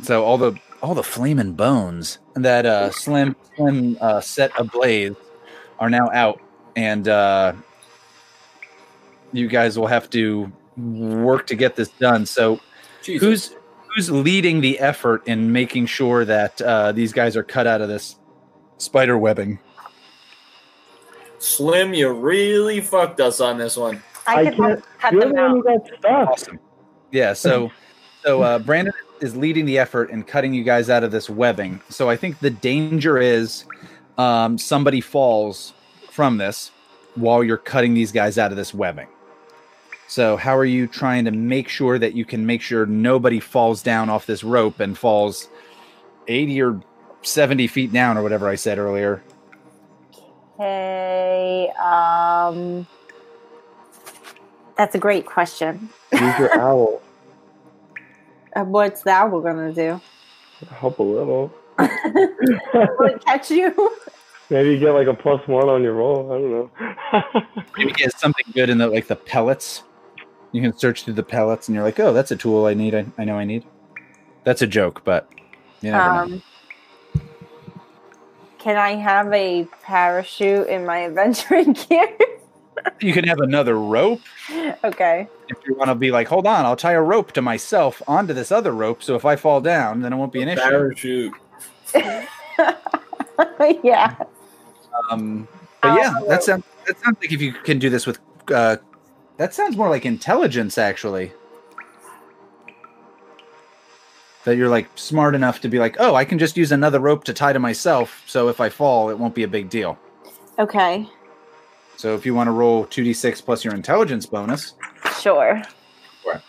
[SPEAKER 1] So all the all the flaming bones that uh, Slim Slim uh, set ablaze are now out, and uh, you guys will have to work to get this done. So
[SPEAKER 3] Jesus.
[SPEAKER 1] who's who's leading the effort in making sure that uh, these guys are cut out of this spider webbing?
[SPEAKER 3] Slim, you really fucked us on this one.
[SPEAKER 2] I,
[SPEAKER 7] I
[SPEAKER 2] could
[SPEAKER 7] can't-
[SPEAKER 2] cut
[SPEAKER 7] You're
[SPEAKER 2] them
[SPEAKER 7] the one who
[SPEAKER 2] out.
[SPEAKER 7] got.
[SPEAKER 1] Awesome. Yeah. So, so uh, Brandon is leading the effort in cutting you guys out of this webbing. So I think the danger is um, somebody falls from this while you're cutting these guys out of this webbing. So how are you trying to make sure that you can make sure nobody falls down off this rope and falls 80 or 70 feet down or whatever I said earlier?
[SPEAKER 2] Okay. Um, that's a great question.
[SPEAKER 7] Use your owl.
[SPEAKER 2] Uh, What's the owl gonna do?
[SPEAKER 7] Help a little.
[SPEAKER 2] Catch you?
[SPEAKER 7] Maybe you get like a plus one on your roll. I don't know.
[SPEAKER 1] Maybe get something good in the like the pellets. You can search through the pellets and you're like, oh, that's a tool I need. I, I know I need. That's a joke, but you never know.
[SPEAKER 2] Um, can I have a parachute in my adventuring gear?
[SPEAKER 1] You can have another rope
[SPEAKER 2] okay.
[SPEAKER 1] if you want to be like, hold on, I'll tie a rope to myself onto this other rope, so if I fall down, then it won't be an issue.
[SPEAKER 3] Parachute.
[SPEAKER 2] yeah.
[SPEAKER 1] Um, but yeah, that sounds that sounds like if you can do this with, uh, that sounds more like intelligence actually. That you're like smart enough to be like, oh, I can just use another rope to tie to myself, so if I fall, it won't be a big deal.
[SPEAKER 2] Okay.
[SPEAKER 1] So if you want to roll two d six plus your intelligence bonus,
[SPEAKER 2] Sure.
[SPEAKER 1] Sure.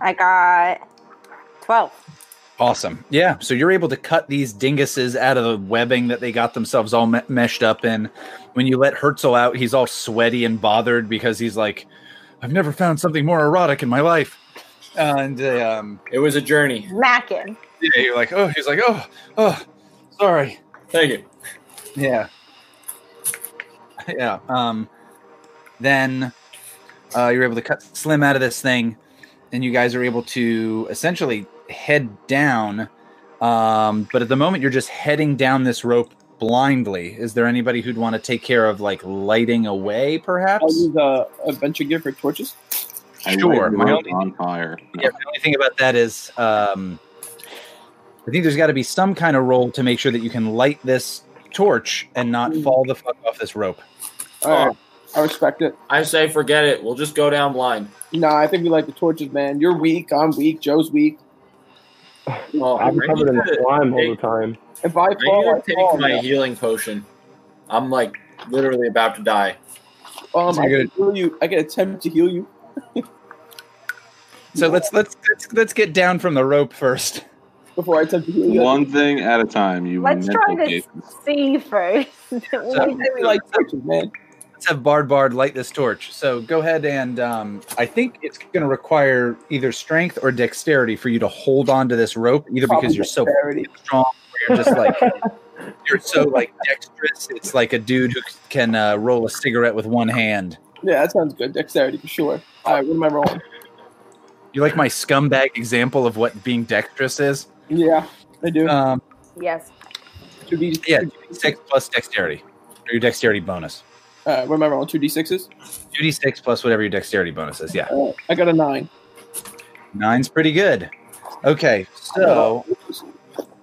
[SPEAKER 2] I got 12.
[SPEAKER 1] Awesome. Yeah. So you're able to cut these dinguses out of the webbing that they got themselves all me- meshed up in. When you let Herzl out, he's all sweaty and bothered because he's like, I've never found something more erotic in my life. And um,
[SPEAKER 3] It was a journey.
[SPEAKER 2] Mackin.
[SPEAKER 1] yeah, you're like, oh, he's like, oh, oh, sorry.
[SPEAKER 3] Thank you.
[SPEAKER 1] Yeah. Yeah. Um, then uh, you're able to cut Slim out of this thing, and you guys are able to essentially head down. Um, but at the moment, you're just heading down this rope blindly. Is there anybody who'd want to take care of like lighting away, perhaps?
[SPEAKER 6] I'll
[SPEAKER 1] perhaps?
[SPEAKER 6] use a adventure gear for torches.
[SPEAKER 1] Sure, my only-
[SPEAKER 5] on fire. No.
[SPEAKER 1] Yeah, the only thing about that is, um, I think there's got to be some kind of roll to make sure that you can light this torch and not fall the fuck off this rope.
[SPEAKER 6] All right. I respect it.
[SPEAKER 3] I say forget it. We'll just go down blind.
[SPEAKER 6] Nah, I think we like the torches, man. You're weak. I'm weak. Joe's weak.
[SPEAKER 3] Well,
[SPEAKER 7] I'm covered in
[SPEAKER 3] to
[SPEAKER 7] slime all the time.
[SPEAKER 6] If I
[SPEAKER 3] I
[SPEAKER 6] fall,
[SPEAKER 3] to
[SPEAKER 6] I
[SPEAKER 3] take
[SPEAKER 6] fall.
[SPEAKER 3] my
[SPEAKER 6] yeah.
[SPEAKER 3] healing potion. I'm like literally about to die.
[SPEAKER 6] Um,
[SPEAKER 1] So
[SPEAKER 6] I
[SPEAKER 1] you're
[SPEAKER 6] can heal you. I can attempt to heal you.
[SPEAKER 1] So let's let's let's, let's get down from the rope first.
[SPEAKER 6] before I attempt to heal you.
[SPEAKER 5] One thing at a time. You
[SPEAKER 2] Let's try to
[SPEAKER 5] cases.
[SPEAKER 2] see first.
[SPEAKER 6] I really like man.
[SPEAKER 1] Let's have Bard Bard light this torch. So go ahead and um, I think it's going to require either strength or dexterity for you to hold on to this rope, either because you're so strong, or you're just like you're so like dexterous. It's like a dude who can uh, roll a cigarette with one hand.
[SPEAKER 6] Yeah, that sounds good. Dexterity for sure. All right, what am I rolling?
[SPEAKER 1] You like my scumbag example of what being dexterous is?
[SPEAKER 6] Yeah, I do.
[SPEAKER 1] Um,
[SPEAKER 2] yes.
[SPEAKER 6] Two D.
[SPEAKER 1] yeah, six plus dexterity, or your dexterity bonus.
[SPEAKER 6] Uh, what am I rolling? Two D sixes.
[SPEAKER 1] Two d six plus whatever your dexterity bonus is. Yeah,
[SPEAKER 6] Uh, I got a nine.
[SPEAKER 1] nine's pretty good. Okay, so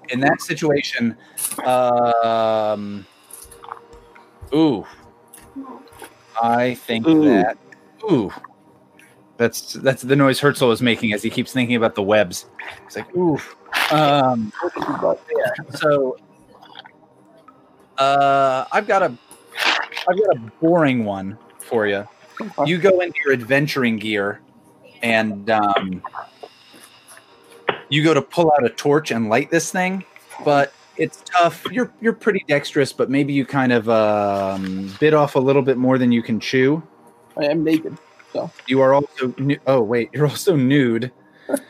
[SPEAKER 1] in that situation, um, ooh, I think
[SPEAKER 5] Ooh.
[SPEAKER 1] that ooh, that's that's the noise Herzl is making as he keeps thinking about the webs. He's like, ooh, um, so uh, I've got a I've got a boring one for you. You go into your adventuring gear, and um, you go to pull out a torch and light this thing, but it's tough. You're you're pretty dexterous, but maybe you kind of um, bit off a little bit more than you can chew.
[SPEAKER 6] I am naked.
[SPEAKER 1] You are also nu- oh wait, you're also nude.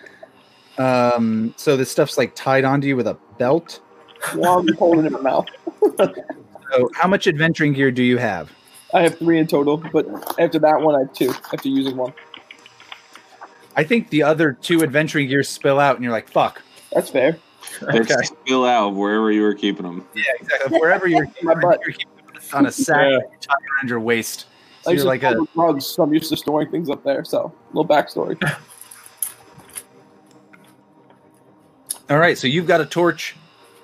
[SPEAKER 1] Um, so this stuff's like tied onto you with a belt.
[SPEAKER 6] Well, I'm holding it in my mouth.
[SPEAKER 1] So how much adventuring gear do you have?
[SPEAKER 6] I have three in total, but after that one, I have two after using one.
[SPEAKER 1] I think the other two adventuring gears spill out, and you're like, "Fuck."
[SPEAKER 6] That's fair.
[SPEAKER 5] They
[SPEAKER 1] Okay.
[SPEAKER 5] spill out wherever you were keeping them.
[SPEAKER 1] Yeah, exactly. Wherever you're,
[SPEAKER 6] My butt.
[SPEAKER 1] you're keeping this on a sack
[SPEAKER 3] Yeah.
[SPEAKER 1] that you tie around your waist. So
[SPEAKER 6] I used
[SPEAKER 1] you're like a
[SPEAKER 6] like drugs, so I'm used to storing things up there. So, little backstory.
[SPEAKER 1] All right, so you've got a torch.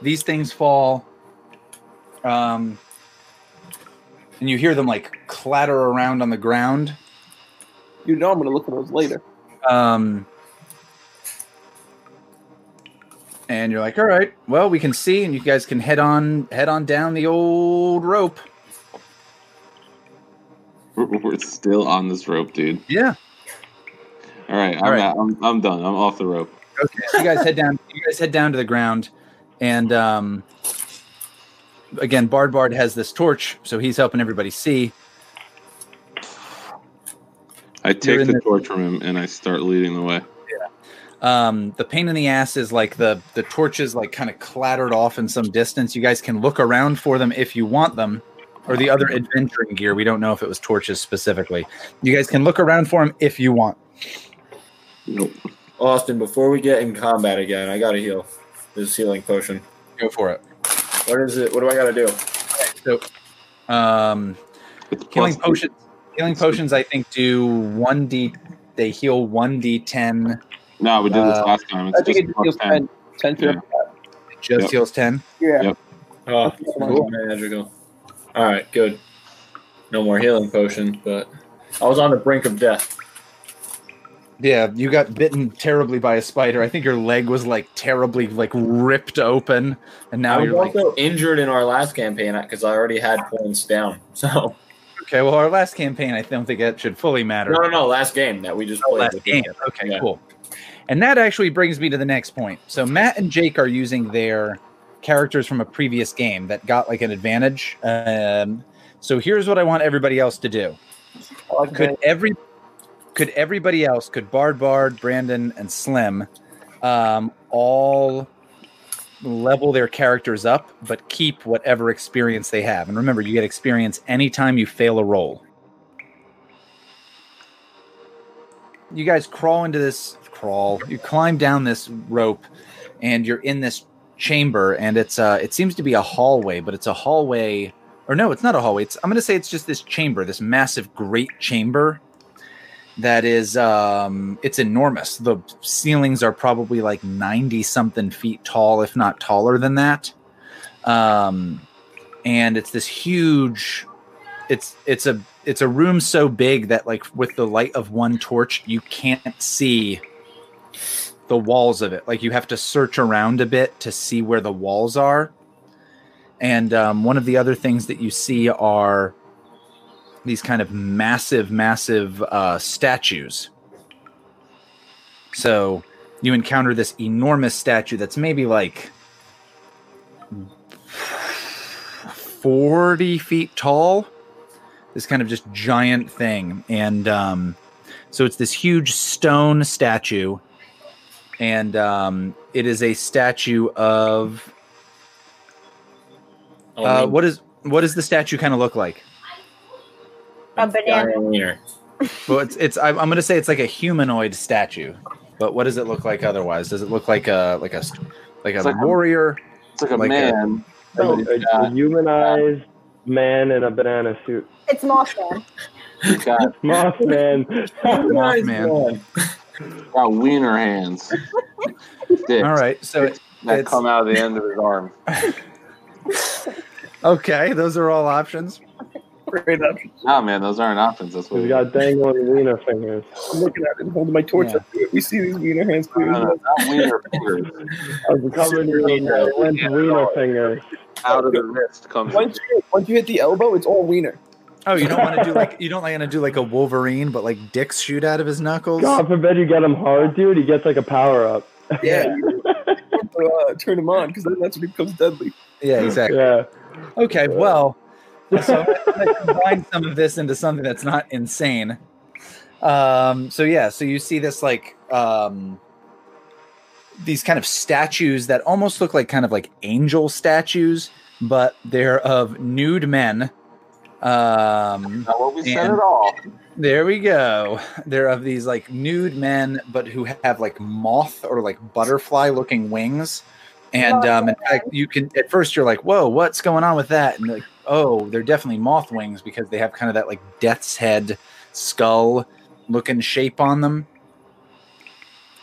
[SPEAKER 1] These things fall. Um, and you hear them like clatter around on the ground.
[SPEAKER 6] You know I'm gonna look for those later.
[SPEAKER 1] Um, and you're like, all right, well, we can see, and you guys can head on head on down the old rope.
[SPEAKER 5] We're, we're still on this rope, dude.
[SPEAKER 1] Yeah.
[SPEAKER 5] All right, I'm,
[SPEAKER 1] All right.
[SPEAKER 5] out. I'm, I'm done. I'm off the rope.
[SPEAKER 1] Okay. So you guys head down. You guys head down to the ground, and um, again, Bard Bard has this torch, so he's helping everybody see.
[SPEAKER 5] I take the
[SPEAKER 1] the-
[SPEAKER 5] torch from him and I start leading the way.
[SPEAKER 1] Um, the pain in the ass is like the the torches like kind of clattered off in some distance. You guys can look around for them if you want them, or the other adventuring gear. We don't know if it was torches specifically. You guys can look around for them if you want.
[SPEAKER 5] Nope.
[SPEAKER 3] Austin, before we get in combat again, I gotta heal. This healing potion.
[SPEAKER 1] Go for it.
[SPEAKER 3] What is it? What do I gotta do?
[SPEAKER 1] So, um, healing potions. Healing potions, I think, do one d. They heal one d ten.
[SPEAKER 5] No, we did this
[SPEAKER 1] Uh,
[SPEAKER 5] last time. It's
[SPEAKER 6] I think
[SPEAKER 5] just
[SPEAKER 6] it
[SPEAKER 5] plus
[SPEAKER 6] feels
[SPEAKER 5] 10.
[SPEAKER 6] 10, 10 to
[SPEAKER 5] Yeah.
[SPEAKER 1] Just
[SPEAKER 5] Yep.
[SPEAKER 1] heals ten.
[SPEAKER 6] Yeah.
[SPEAKER 5] Yep.
[SPEAKER 3] Oh,
[SPEAKER 6] Cool.
[SPEAKER 3] magical. All right, good. No more healing potions, but I was on the brink of death.
[SPEAKER 1] Yeah, you got bitten terribly by a spider. I think your leg was like terribly like ripped open, and now
[SPEAKER 3] I was
[SPEAKER 1] you're like,
[SPEAKER 3] also injured in our last campaign because I already had points down. So
[SPEAKER 1] okay. Well, our last campaign, I don't think that should fully matter.
[SPEAKER 3] no, no, no. Last game that we just
[SPEAKER 1] Oh,
[SPEAKER 3] played.
[SPEAKER 1] last game. Okay,
[SPEAKER 3] Yeah.
[SPEAKER 1] cool. And that actually brings me to the next point. So Matt and Jake are using their characters from a previous game that got like an advantage. Um, so here's what I want everybody else to do.
[SPEAKER 6] Like
[SPEAKER 1] Could every could everybody else could Bard Bard, Brandon, and Slim um, all level their characters up, but keep whatever experience they have. And remember, you get experience anytime you fail a roll. You guys crawl into this crawl. You climb down this rope, and you're in this chamber. And it's uh, it seems to be a hallway, but it's a hallway, or no, it's not a hallway. It's I'm going to say it's just this chamber, this massive, great chamber that is um it's enormous. The ceilings are probably like 90 something feet tall if not taller than that. Um and it's this huge it's it's a it's a room so big that like with the light of one torch you can't see the walls of it. Like you have to search around a bit to see where the walls are. And um, one of the other things that you see are these kind of massive, massive uh, statues. So you encounter this enormous statue that's maybe like 40 feet tall. This kind of just giant thing. And um, so it's this huge stone statue. And um, it is a statue of.
[SPEAKER 3] Oh,
[SPEAKER 1] Uh, what is what does the statue kind of look like?
[SPEAKER 2] A banana.
[SPEAKER 3] Giant wiener.
[SPEAKER 1] Well, it's it's. I'm, I'm going to say it's like a humanoid statue, but what does it look like otherwise? Does it look like a like a like a
[SPEAKER 5] It's like a-
[SPEAKER 1] warrior?
[SPEAKER 5] It's like a
[SPEAKER 1] Like
[SPEAKER 5] man.
[SPEAKER 7] A,
[SPEAKER 5] but he's
[SPEAKER 7] a
[SPEAKER 5] got-
[SPEAKER 7] humanized man in a banana suit.
[SPEAKER 2] It's Mothman.
[SPEAKER 5] he's got,
[SPEAKER 7] Mothman.
[SPEAKER 1] Mothman.
[SPEAKER 5] got wiener hands. Dicks
[SPEAKER 1] All right, so it,
[SPEAKER 5] that
[SPEAKER 1] it's-
[SPEAKER 5] come out of the end of his arm.
[SPEAKER 1] okay, those are all options.
[SPEAKER 6] Great option.
[SPEAKER 5] Nah, man, those aren't options. That's what
[SPEAKER 7] He's got dangling wiener fingers.
[SPEAKER 6] I'm looking at it and holding my torch
[SPEAKER 1] Yeah.
[SPEAKER 6] up to it. We see these wiener hands
[SPEAKER 5] No,
[SPEAKER 6] clear.
[SPEAKER 5] no, no, not wiener fingers.
[SPEAKER 7] I was covered in uh, limp wiener fingers.
[SPEAKER 5] Out of the wrist comes.
[SPEAKER 6] Once you, once you hit the elbow, it's all wiener.
[SPEAKER 1] Oh, you don't want to do like you don't want to do like a Wolverine, but like dicks shoot out of his knuckles.
[SPEAKER 7] God forbid you get him hard, dude. He gets like a power up.
[SPEAKER 6] Yeah. you uh, turn him on because then that's when he becomes deadly.
[SPEAKER 1] Yeah, exactly.
[SPEAKER 7] Yeah.
[SPEAKER 1] Okay, well, so let's combine some of this into something that's not insane. Um, so yeah, so you see this like um, these kind of statues that almost look like kind of like angel statues, but they're of nude men. Um,
[SPEAKER 5] Not what we said
[SPEAKER 1] And-
[SPEAKER 5] at all.
[SPEAKER 1] there we go. They're of these like nude men, but who have like moth or like butterfly looking wings. And um, in fact, you can at first you're like, "Whoa, what's going on with that?" And like, "Oh, they're definitely moth wings because they have kind of that like death's head skull looking shape on them."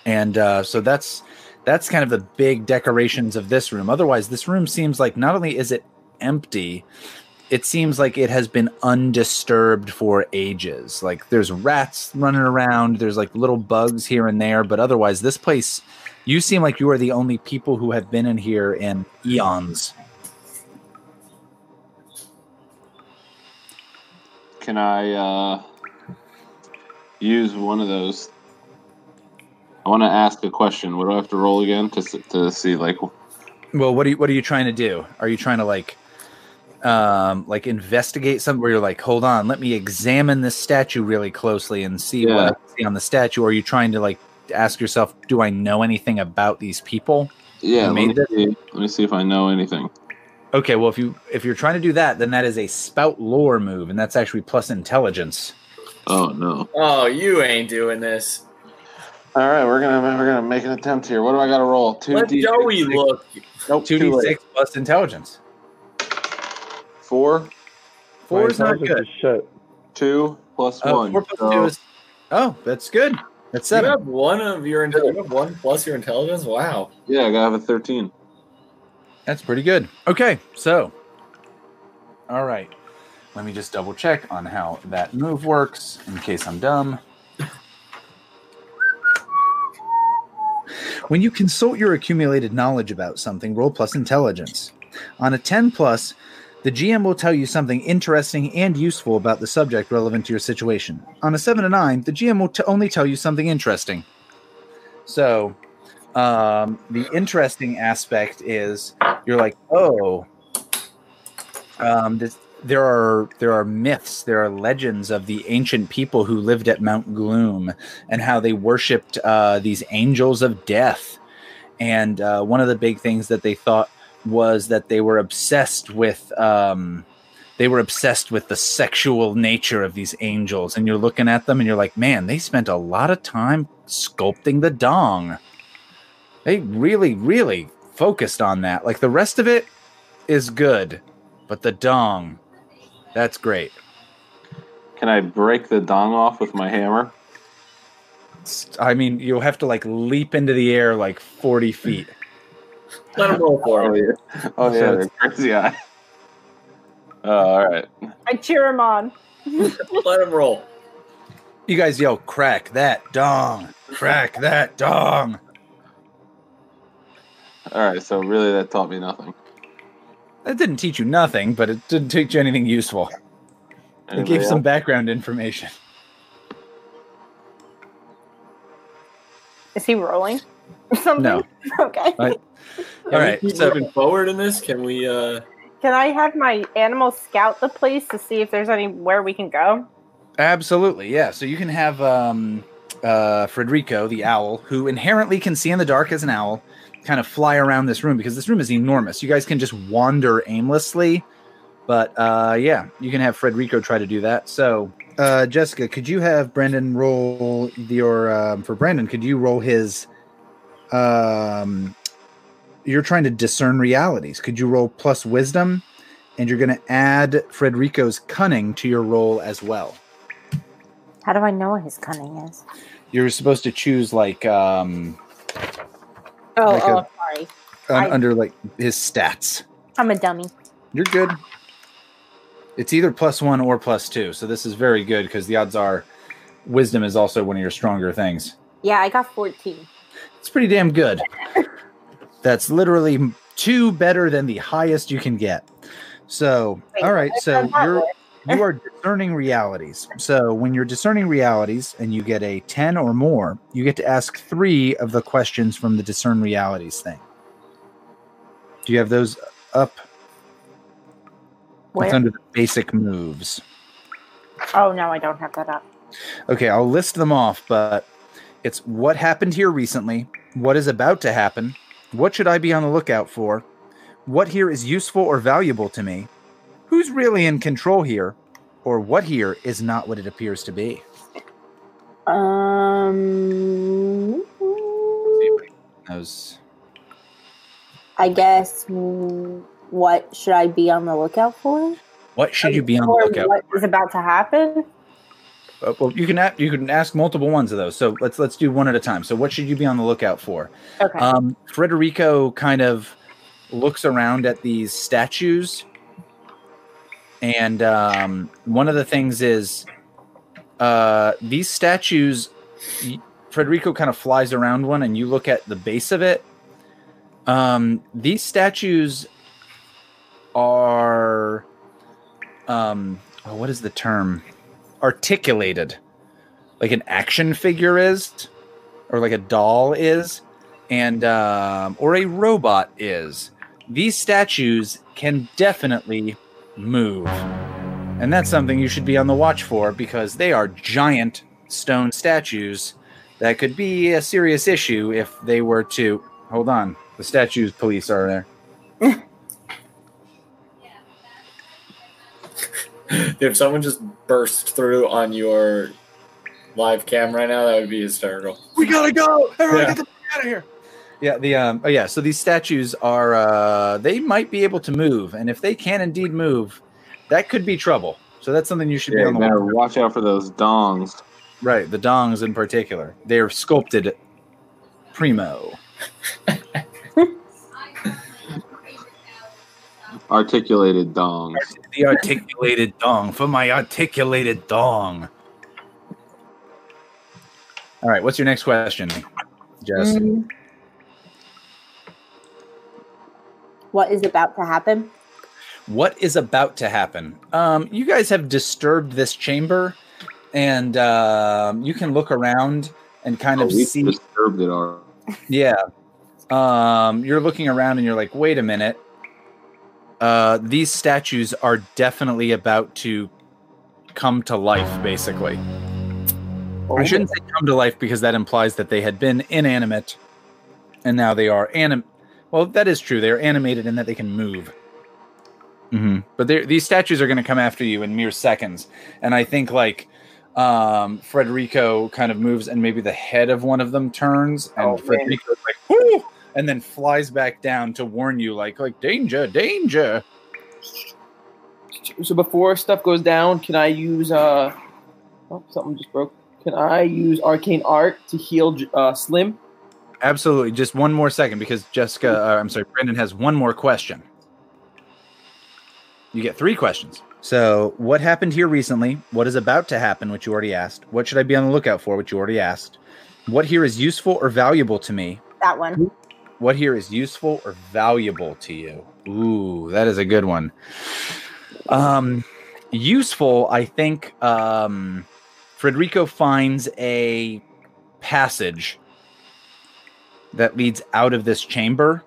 [SPEAKER 1] And uh, so that's That's kind of the big decorations of this room. Otherwise, this room seems like not only is it empty, it seems like it has been undisturbed for ages. Like there's rats running around, there's like little bugs here and there, but otherwise, this place, you seem like you are the only people who have been in here in eons.
[SPEAKER 5] Can I uh, use one of those? I want to ask a question. What do I have to roll again to to see like?
[SPEAKER 1] Well, what are you what are you trying to do? Are you trying to like um like investigate something where you're like, hold on, let me examine this statue really closely and see what I see on the statue? Or are you trying to like ask yourself, do I know anything about these people?
[SPEAKER 5] Yeah, let me, see, let me see if I know anything.
[SPEAKER 1] Okay, well if you if you're trying to do that, then that is a spout lore move, and that's actually plus intelligence.
[SPEAKER 5] Oh no!
[SPEAKER 3] Oh, you ain't doing this.
[SPEAKER 5] All right, we're gonna we're gonna make an attempt here. What do I got to roll? Two
[SPEAKER 3] Let
[SPEAKER 5] D.
[SPEAKER 3] Joey six. look.
[SPEAKER 5] Nope.
[SPEAKER 1] Two D six plus intelligence.
[SPEAKER 5] Four,
[SPEAKER 1] Four
[SPEAKER 7] My
[SPEAKER 1] is not
[SPEAKER 7] intelligence
[SPEAKER 1] good.
[SPEAKER 7] is Shit.
[SPEAKER 5] two plus
[SPEAKER 1] Oh,
[SPEAKER 5] one.
[SPEAKER 1] four plus
[SPEAKER 5] So-
[SPEAKER 1] two is Oh, that's good. That's
[SPEAKER 3] You
[SPEAKER 1] seven.
[SPEAKER 3] have one of your you have one plus your intelligence. Wow.
[SPEAKER 5] yeah, I gotta have a thirteen.
[SPEAKER 1] That's pretty good. Okay, so all right. Let me just double check on how that move works in case I'm dumb. When you consult your accumulated knowledge about something, roll plus intelligence. On a 10 plus, the GM will tell you something interesting and useful about the subject relevant to your situation. On a 7 to 9, the GM will t- only tell you something interesting. So, um, the interesting aspect is you're like, oh, um, this, there are there are myths, there are legends of the ancient people who lived at Mount Gloom and how they worshipped uh, these angels of death. And uh, one of the big things that they thought was that they were obsessed with um, they were obsessed with the sexual nature of these angels. And you're looking at them and you're like, man, they spent a lot of time sculpting the dong. They really, really focused on that. Like the rest of it is good, but the dong, that's great.
[SPEAKER 5] Can I break the dong off with my hammer?
[SPEAKER 1] I mean, you'll have to like leap into the air like 40 feet.
[SPEAKER 3] Let him roll for
[SPEAKER 5] Oh
[SPEAKER 3] it.
[SPEAKER 5] yeah. Oh
[SPEAKER 1] So
[SPEAKER 5] yeah. crazy eye. Oh, uh, all right.
[SPEAKER 2] I cheer him on.
[SPEAKER 3] Let him roll.
[SPEAKER 1] You guys yell, crack that dong, crack that dong.
[SPEAKER 5] All right. So really, that taught me nothing.
[SPEAKER 1] That didn't teach you nothing, but it didn't teach you anything useful. It
[SPEAKER 5] Anybody
[SPEAKER 1] gave some background information.
[SPEAKER 2] Is he rolling? Something?
[SPEAKER 1] No.
[SPEAKER 2] Okay.
[SPEAKER 1] I-
[SPEAKER 3] Can
[SPEAKER 1] All
[SPEAKER 3] we
[SPEAKER 1] right,
[SPEAKER 3] keep
[SPEAKER 1] so-
[SPEAKER 3] moving forward in this. Can we? uh
[SPEAKER 2] Can I have my animal scout the place to see if there's anywhere we can go?
[SPEAKER 1] Absolutely, yeah. So you can have um, uh, Frederico, the owl, who inherently can see in the dark as an owl, kind of fly around this room because this room is enormous. You guys can just wander aimlessly, but uh, yeah, you can have Frederico try to do that. So, uh, Jessica, could you have Brandon roll your um, for Brandon? Could you roll his? Um, you're trying to discern realities. Could you roll plus wisdom? And you're going to add Frederico's cunning to your roll as well.
[SPEAKER 2] How do I know what his cunning is?
[SPEAKER 1] you're supposed to choose like um
[SPEAKER 2] Oh,
[SPEAKER 1] Like
[SPEAKER 2] oh,
[SPEAKER 1] a-
[SPEAKER 2] sorry.
[SPEAKER 1] un-
[SPEAKER 2] I-
[SPEAKER 1] under like his stats
[SPEAKER 2] I'm a dummy.
[SPEAKER 1] you're good it's either plus one or plus two so this is very good because the odds are wisdom is also one of your stronger things
[SPEAKER 2] Yeah, I got 14.
[SPEAKER 1] it's pretty damn good that's literally two better than the highest you can get so
[SPEAKER 2] Wait,
[SPEAKER 1] all right so you're. You are discerning realities. So when you're discerning realities and you get a 10 or more, you get to ask three of the questions from the discern realities thing. Do you have those up? It's under the basic moves.
[SPEAKER 2] Oh, no, I don't have that up.
[SPEAKER 1] Okay, I'll list them off, but it's what happened here recently, what is about to happen, what should I be on the lookout for, what here is useful or valuable to me, who's really in control here, or what here is not what it appears to be.
[SPEAKER 2] Um,
[SPEAKER 1] Those
[SPEAKER 2] I guess what should I be on the lookout for?
[SPEAKER 1] what should you be on the lookout
[SPEAKER 2] What is about to happen?
[SPEAKER 1] Uh, well, you can a- you can ask multiple ones of those. So let's let's do one at a time. So what should you be on the lookout for?
[SPEAKER 2] Okay.
[SPEAKER 1] Um, Frederico kind of looks around at these statues, and um, one of the things is uh, these statues. Frederico kind of flies around one, and you look at the base of it. Um, these statues are, um, oh, what is the term? Articulated, like an action figure is, or like a doll is and um, or a robot is. These statues can definitely move, and that's something you should be on the watch for because they are giant stone statues that could be a serious issue if they were to. Hold on, the statues police are there.
[SPEAKER 3] If someone just burst through on your live cam right now, that would be hysterical.
[SPEAKER 1] We gotta go! Everyone,
[SPEAKER 3] Yeah.
[SPEAKER 1] get the fuck out of here! Yeah, the um, oh yeah. So these statues are uh, they might be able to move, and if they can indeed move, that could be trouble. So that's something you should be on the
[SPEAKER 5] better
[SPEAKER 1] watch.
[SPEAKER 5] watch out for those dongs.
[SPEAKER 1] Right, the dongs in particular. They're sculpted primo.
[SPEAKER 5] Articulated dongs.
[SPEAKER 1] The articulated dong for my articulated dong. All right, what's your next question, Jess?
[SPEAKER 2] Mm. What is about to happen?
[SPEAKER 1] What is about to happen? Um, you guys have disturbed this chamber, and um, you can look around and kind
[SPEAKER 5] Oh,
[SPEAKER 1] of
[SPEAKER 5] we
[SPEAKER 1] see.
[SPEAKER 5] disturbed it already.
[SPEAKER 1] Yeah. Um, you're looking around and you're like, wait a minute. Uh, these statues are definitely about to come to life, basically. I shouldn't say come to life because that implies that they had been inanimate and now they are anim. Well, that is true. They are animated in that they can move. hmm But these statues are going to come after you in mere seconds. And I think, like, um, Frederico kind of moves and maybe the head of one of them turns and
[SPEAKER 6] Oh, man.
[SPEAKER 1] Frederico's like, Whoo! and then flies back down to warn you, like, like danger, danger.
[SPEAKER 6] So before stuff goes down, can I use uh? Oh, something just broke. Can I use arcane art to heal uh, Slim?
[SPEAKER 1] Absolutely. Just one more second because Jessica, uh, I'm sorry, Brendan has one more question. You get three questions. So, what happened here recently? What is about to happen, which you already asked? What should I be on the lookout for, which you already asked? What here is useful or valuable to me?
[SPEAKER 2] That one.
[SPEAKER 1] What here is useful or valuable to you? Ooh, that is a good one. Um, useful, I think. Um, Frederico finds a passage that leads out of this chamber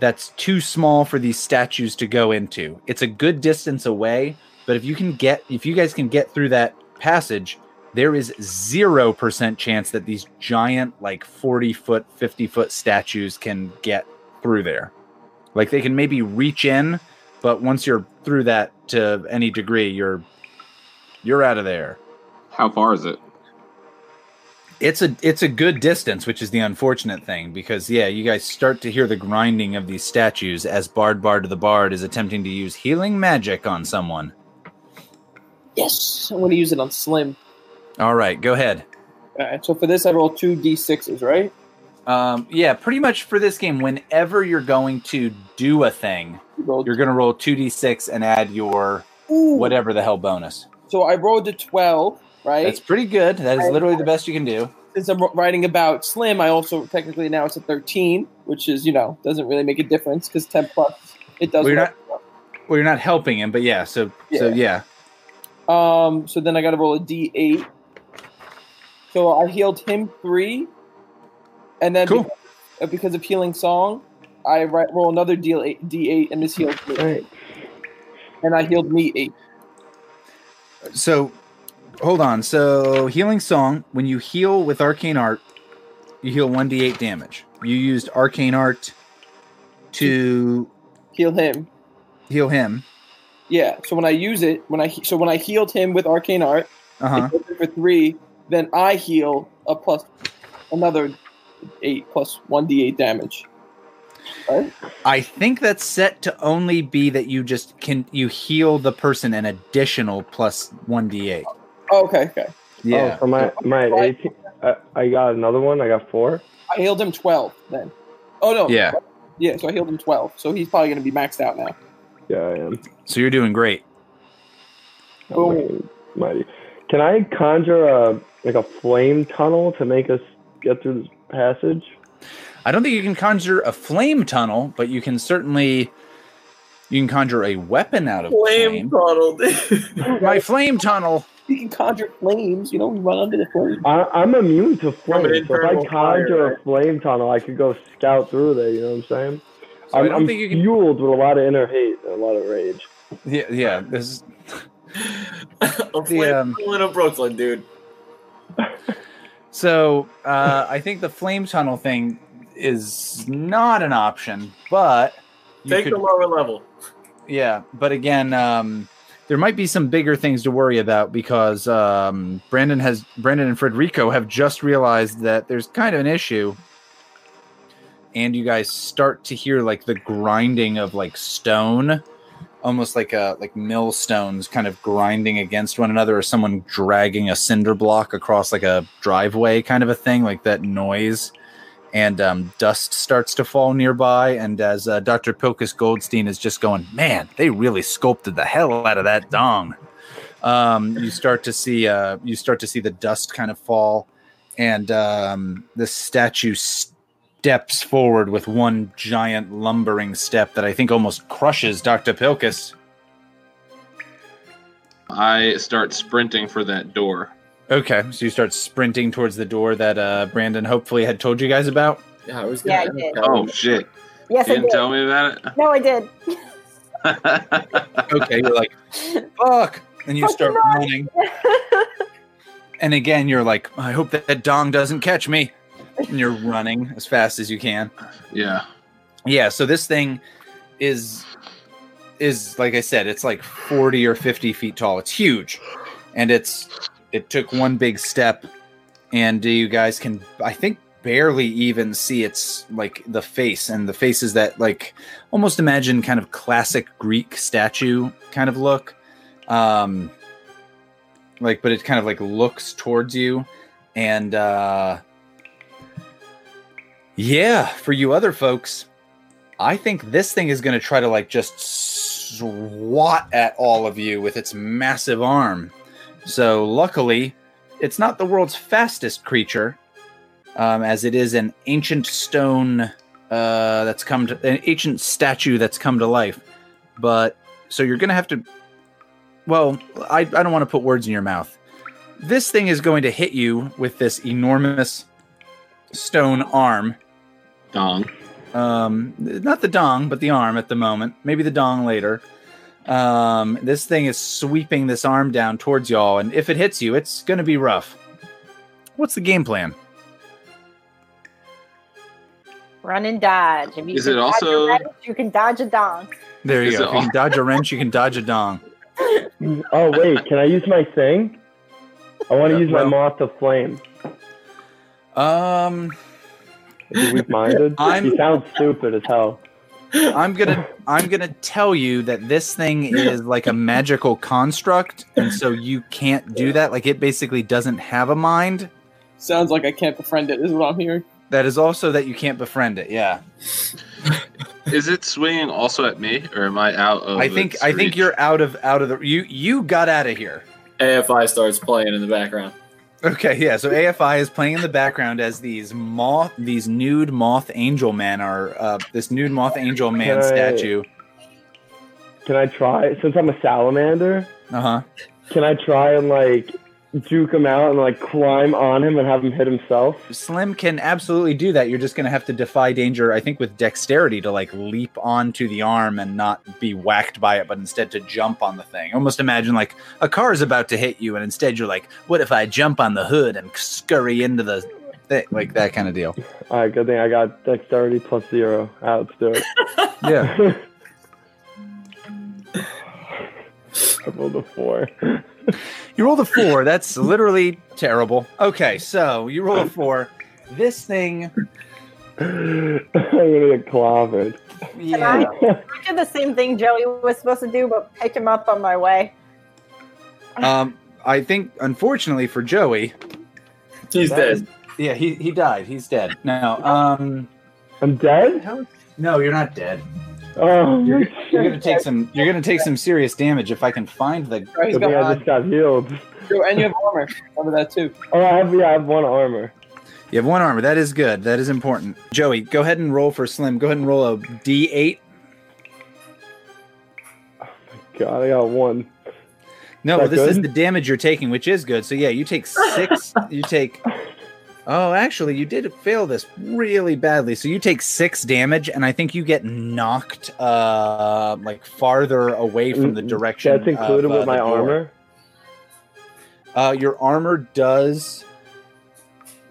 [SPEAKER 1] that's too small for these statues to go into. It's a good distance away, but if you can get if you guys can get through that passage, there is 0% chance that these giant like 40 foot, 50 foot statues can get through there. Like they can maybe reach in, but once you're through that to any degree, you're you're out of there.
[SPEAKER 5] How far is it?
[SPEAKER 1] It's a it's a good distance, which is the unfortunate thing because yeah, you guys start to hear the grinding of these statues as Bard Bard of the Bard is attempting to use healing magic on someone.
[SPEAKER 6] Yes, I'm going to use it on Slim.
[SPEAKER 1] All right, go ahead.
[SPEAKER 6] All right. So for this, I roll two d6s, right?
[SPEAKER 1] Um, yeah, pretty much for this game, whenever you're going to do a thing,
[SPEAKER 6] Roll
[SPEAKER 1] you're going to roll two d6 and add your
[SPEAKER 6] Ooh.
[SPEAKER 1] whatever the hell bonus.
[SPEAKER 6] So I rolled a twelve, right?
[SPEAKER 1] That's pretty good. That is literally the best you can do.
[SPEAKER 6] Since I'm writing about Slim, I also technically now it's a thirteen, which is you know doesn't really make a difference because ten plus it does.
[SPEAKER 1] Well, you're
[SPEAKER 6] work.
[SPEAKER 1] Well, you're not helping him, but yeah. So so yeah.
[SPEAKER 6] Um, so then I got to roll a d8. So I healed him three, and then
[SPEAKER 1] Cool.
[SPEAKER 6] because, uh, because of healing song, I ri- roll another d8, d8 and this healed me.
[SPEAKER 7] Right.
[SPEAKER 6] And I healed me eight.
[SPEAKER 1] So hold on. So healing song. When you heal with arcane art, you heal one d8 damage. You used arcane art to
[SPEAKER 6] Heal him.
[SPEAKER 1] heal him.
[SPEAKER 6] Yeah. So when I use it, when I so when I healed him with arcane art,
[SPEAKER 1] Uh huh.
[SPEAKER 6] it healed him for three. Then I heal a plus another eight plus one d8 damage. Right?
[SPEAKER 1] I think that's set to only be that you just can you heal the person an additional plus one d8.
[SPEAKER 6] Oh, okay. Okay.
[SPEAKER 1] Yeah.
[SPEAKER 7] Oh, so my my
[SPEAKER 6] Right.
[SPEAKER 7] 18. I, I got another one. I got four.
[SPEAKER 6] I healed him twelve then. Oh no.
[SPEAKER 1] Yeah.
[SPEAKER 6] Yeah. So I healed him twelve. So he's probably going to be maxed out now.
[SPEAKER 7] Yeah, I am.
[SPEAKER 1] So you're doing great.
[SPEAKER 6] Boom.
[SPEAKER 7] Oh, mighty. Can I conjure a like a flame tunnel to make us get through this passage?
[SPEAKER 1] I don't think you can conjure a flame tunnel, but you can certainly you can conjure a weapon out of
[SPEAKER 3] Flame
[SPEAKER 1] flame.
[SPEAKER 3] tunnel.
[SPEAKER 1] My flame tunnel.
[SPEAKER 6] You can conjure flames. You know, we run under the flames.
[SPEAKER 7] I, I'm immune to flames. So if I conjure
[SPEAKER 3] fire,
[SPEAKER 7] a flame tunnel, I could go scout through there. You know what I'm saying?
[SPEAKER 1] So I
[SPEAKER 7] I'm,
[SPEAKER 1] don't
[SPEAKER 7] I'm
[SPEAKER 1] think you can-
[SPEAKER 7] fueled with a lot of inner hate and a lot of rage.
[SPEAKER 1] Yeah, yeah. This is
[SPEAKER 3] a flame
[SPEAKER 1] um,
[SPEAKER 3] tunnel in Brooklyn, dude.
[SPEAKER 1] so. Uh, I think the flame tunnel thing is not an option, but you
[SPEAKER 3] Take
[SPEAKER 1] could
[SPEAKER 3] the lower level.
[SPEAKER 1] Yeah, but again, um, there might be some bigger things to worry about because um, Brandon has Brandon and Frederico have just realized that there's kind of an issue, and you guys start to hear like the grinding of like stone, almost like a like millstones kind of grinding against one another, or someone dragging a cinder block across like a driveway, kind of a thing, like that noise and um, dust starts to fall nearby. And as uh, Dr. Pilkus Goldstein is just going, man, they really sculpted the hell out of that dong. Um, you start to see uh, you start to see the dust kind of fall, and um, the statue steps forward with one giant lumbering step that I think almost crushes Dr. Pilkus.
[SPEAKER 5] I start sprinting for that door.
[SPEAKER 1] Okay, so you start sprinting towards the door that uh, Brandon hopefully had told you guys about.
[SPEAKER 3] Yeah, I was gonna
[SPEAKER 2] I did.
[SPEAKER 5] Oh shit!
[SPEAKER 2] Yes,
[SPEAKER 5] You
[SPEAKER 2] I
[SPEAKER 5] didn't
[SPEAKER 2] did.
[SPEAKER 5] tell me about it.
[SPEAKER 2] No, I did.
[SPEAKER 1] okay, you're like, fuck. And you
[SPEAKER 2] Fuck
[SPEAKER 1] start
[SPEAKER 2] you,
[SPEAKER 1] running. And again, you're like, I hope that, that dong doesn't catch me. And you're running as fast as you can.
[SPEAKER 5] yeah.
[SPEAKER 1] Yeah, so this thing is is like I said, it's like 40 or 50 feet tall. It's huge. And it's it took one big step and you guys can I think barely even see its like the face and the face is that like almost imagine kind of classic Greek statue kind of look. Um like but it kind of like looks towards you and uh yeah, for you other folks, I think this thing is going to try to like just swat at all of you with its massive arm. So luckily, it's not the world's fastest creature, um, as it is an ancient stone uh, that's come to an ancient statue that's come to life. But so you're going to have to. Well, I, I don't want to put words in your mouth. This thing is going to hit you with this enormous stone arm
[SPEAKER 5] Dong.
[SPEAKER 1] um not the dong but the arm at the moment maybe the dong later um this thing is sweeping this arm down towards y'all and if it hits you it's gonna be rough what's the game plan
[SPEAKER 2] Run and dodge. If you
[SPEAKER 5] Is it
[SPEAKER 2] dodge a
[SPEAKER 5] also-
[SPEAKER 2] wrench, you can dodge a dong.
[SPEAKER 1] there you
[SPEAKER 5] Is
[SPEAKER 1] go if you can dodge a wrench you can dodge a dong
[SPEAKER 7] Oh wait, can I use my thing? I want to
[SPEAKER 1] Yeah,
[SPEAKER 7] use my moth of flame.
[SPEAKER 1] um
[SPEAKER 7] Is weak-minded?
[SPEAKER 1] I'm-
[SPEAKER 7] He sounds stupid as hell.
[SPEAKER 1] I'm gonna i'm gonna tell you that this thing is like a magical construct and so you can't do that like it basically doesn't have a mind
[SPEAKER 6] Sounds like I can't befriend it. Is what I'm hearing.
[SPEAKER 1] that is also that you can't befriend it yeah
[SPEAKER 5] Is it swinging also at me, or am I out of?
[SPEAKER 1] I think
[SPEAKER 5] its
[SPEAKER 1] I think
[SPEAKER 5] reach?
[SPEAKER 1] you're out of out of the you you got out of here.
[SPEAKER 3] AFI starts playing in the background.
[SPEAKER 1] Okay, yeah. So AFI is playing in the background as these moth these nude moth angel men are uh, this nude moth angel man
[SPEAKER 7] Hey.
[SPEAKER 1] statue.
[SPEAKER 7] Can I try? Since I'm a salamander,
[SPEAKER 1] Uh huh.
[SPEAKER 7] can I try and like juke him out and like climb on him and have him hit himself?
[SPEAKER 1] Slim can absolutely do that. You're just gonna have to defy danger, I think, with dexterity to like leap onto the arm and not be whacked by it, but instead to jump on the thing. Almost imagine like a car is about to hit you, and instead you're like, "What if I jump on the hood and scurry into the thing?" Like that kind of deal.
[SPEAKER 7] All right, good thing I got dexterity plus zero. All right, let's do it.
[SPEAKER 1] Yeah.
[SPEAKER 7] I rolled a four.
[SPEAKER 1] You rolled a four. That's literally terrible. Okay, so you roll a four. This thing,
[SPEAKER 7] I'm gonna get clobbered.
[SPEAKER 1] yeah.
[SPEAKER 2] I did the same thing Joey was supposed to do, but pick him up on my way.
[SPEAKER 1] Um, I think, unfortunately for Joey,
[SPEAKER 3] He's dead.
[SPEAKER 1] is- yeah, he, he died. He's dead. Now, um,
[SPEAKER 7] I'm dead.
[SPEAKER 1] no, you're not dead.
[SPEAKER 7] Oh,
[SPEAKER 1] You're, you're gonna take some. You're gonna take some serious damage if I can find the.
[SPEAKER 6] Right, he's
[SPEAKER 7] Good thing I
[SPEAKER 6] got
[SPEAKER 7] just got healed.
[SPEAKER 6] Yo, and you have armor. Remember that too.
[SPEAKER 7] Oh, I have yeah, I have one armor.
[SPEAKER 1] You have one armor. That is good. That is important. Joey, go ahead and roll for Slim. Go ahead and roll a D8.
[SPEAKER 7] Oh my God, I got one.
[SPEAKER 1] No,
[SPEAKER 7] That
[SPEAKER 1] this is the damage you're taking, which is good. So yeah, you take six. you take. Oh, actually, you did fail this really badly. So you take six damage, and I think you get knocked, uh, like farther away from the
[SPEAKER 7] Mm,
[SPEAKER 1] direction.
[SPEAKER 7] That's included
[SPEAKER 1] of, uh,
[SPEAKER 7] with my armor.
[SPEAKER 1] Uh, your armor does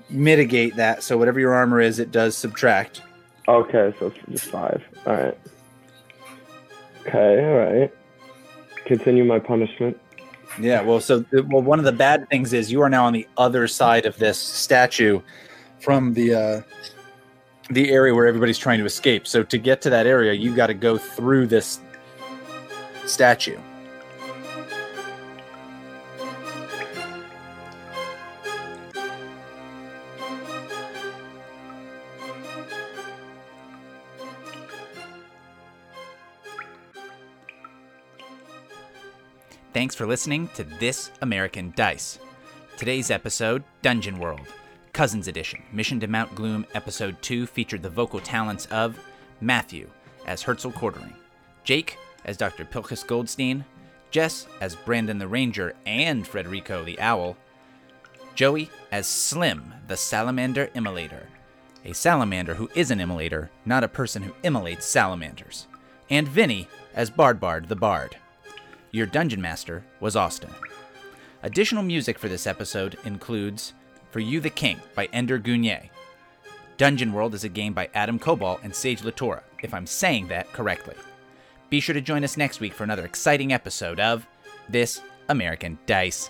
[SPEAKER 1] mitigate that. So whatever your armor is, it does subtract.
[SPEAKER 7] Okay, so it's just five. All right. Okay, all right. Continue my punishment.
[SPEAKER 1] Yeah, well, so well, one of the bad things is you are now on the other side of this statue from the uh, the area where everybody's trying to escape. So to get to that area, you've got to go through this statue.
[SPEAKER 4] Thanks for listening to This American Dice. Today's episode, Dungeon World, Cousins Edition, Mission to Mount Gloom, Episode 2, featured the vocal talents of Matthew as Herzl Quartering, Jake as Dr. Pilchus Goldstein, Jess as Brandon the Ranger and Frederico the Owl, Joey as Slim, the Salamander Immolator, a salamander who is an immolator, not a person who immolates salamanders, and Vinny as Bardbard the Bard. Your dungeon master was Austin. Additional music for this episode includes For You the King by Ender Güney. Dungeon World is a game by Adam Koebel and Sage LaTorra, if I'm saying that correctly. Be sure to join us next week for another exciting episode of This American Dice.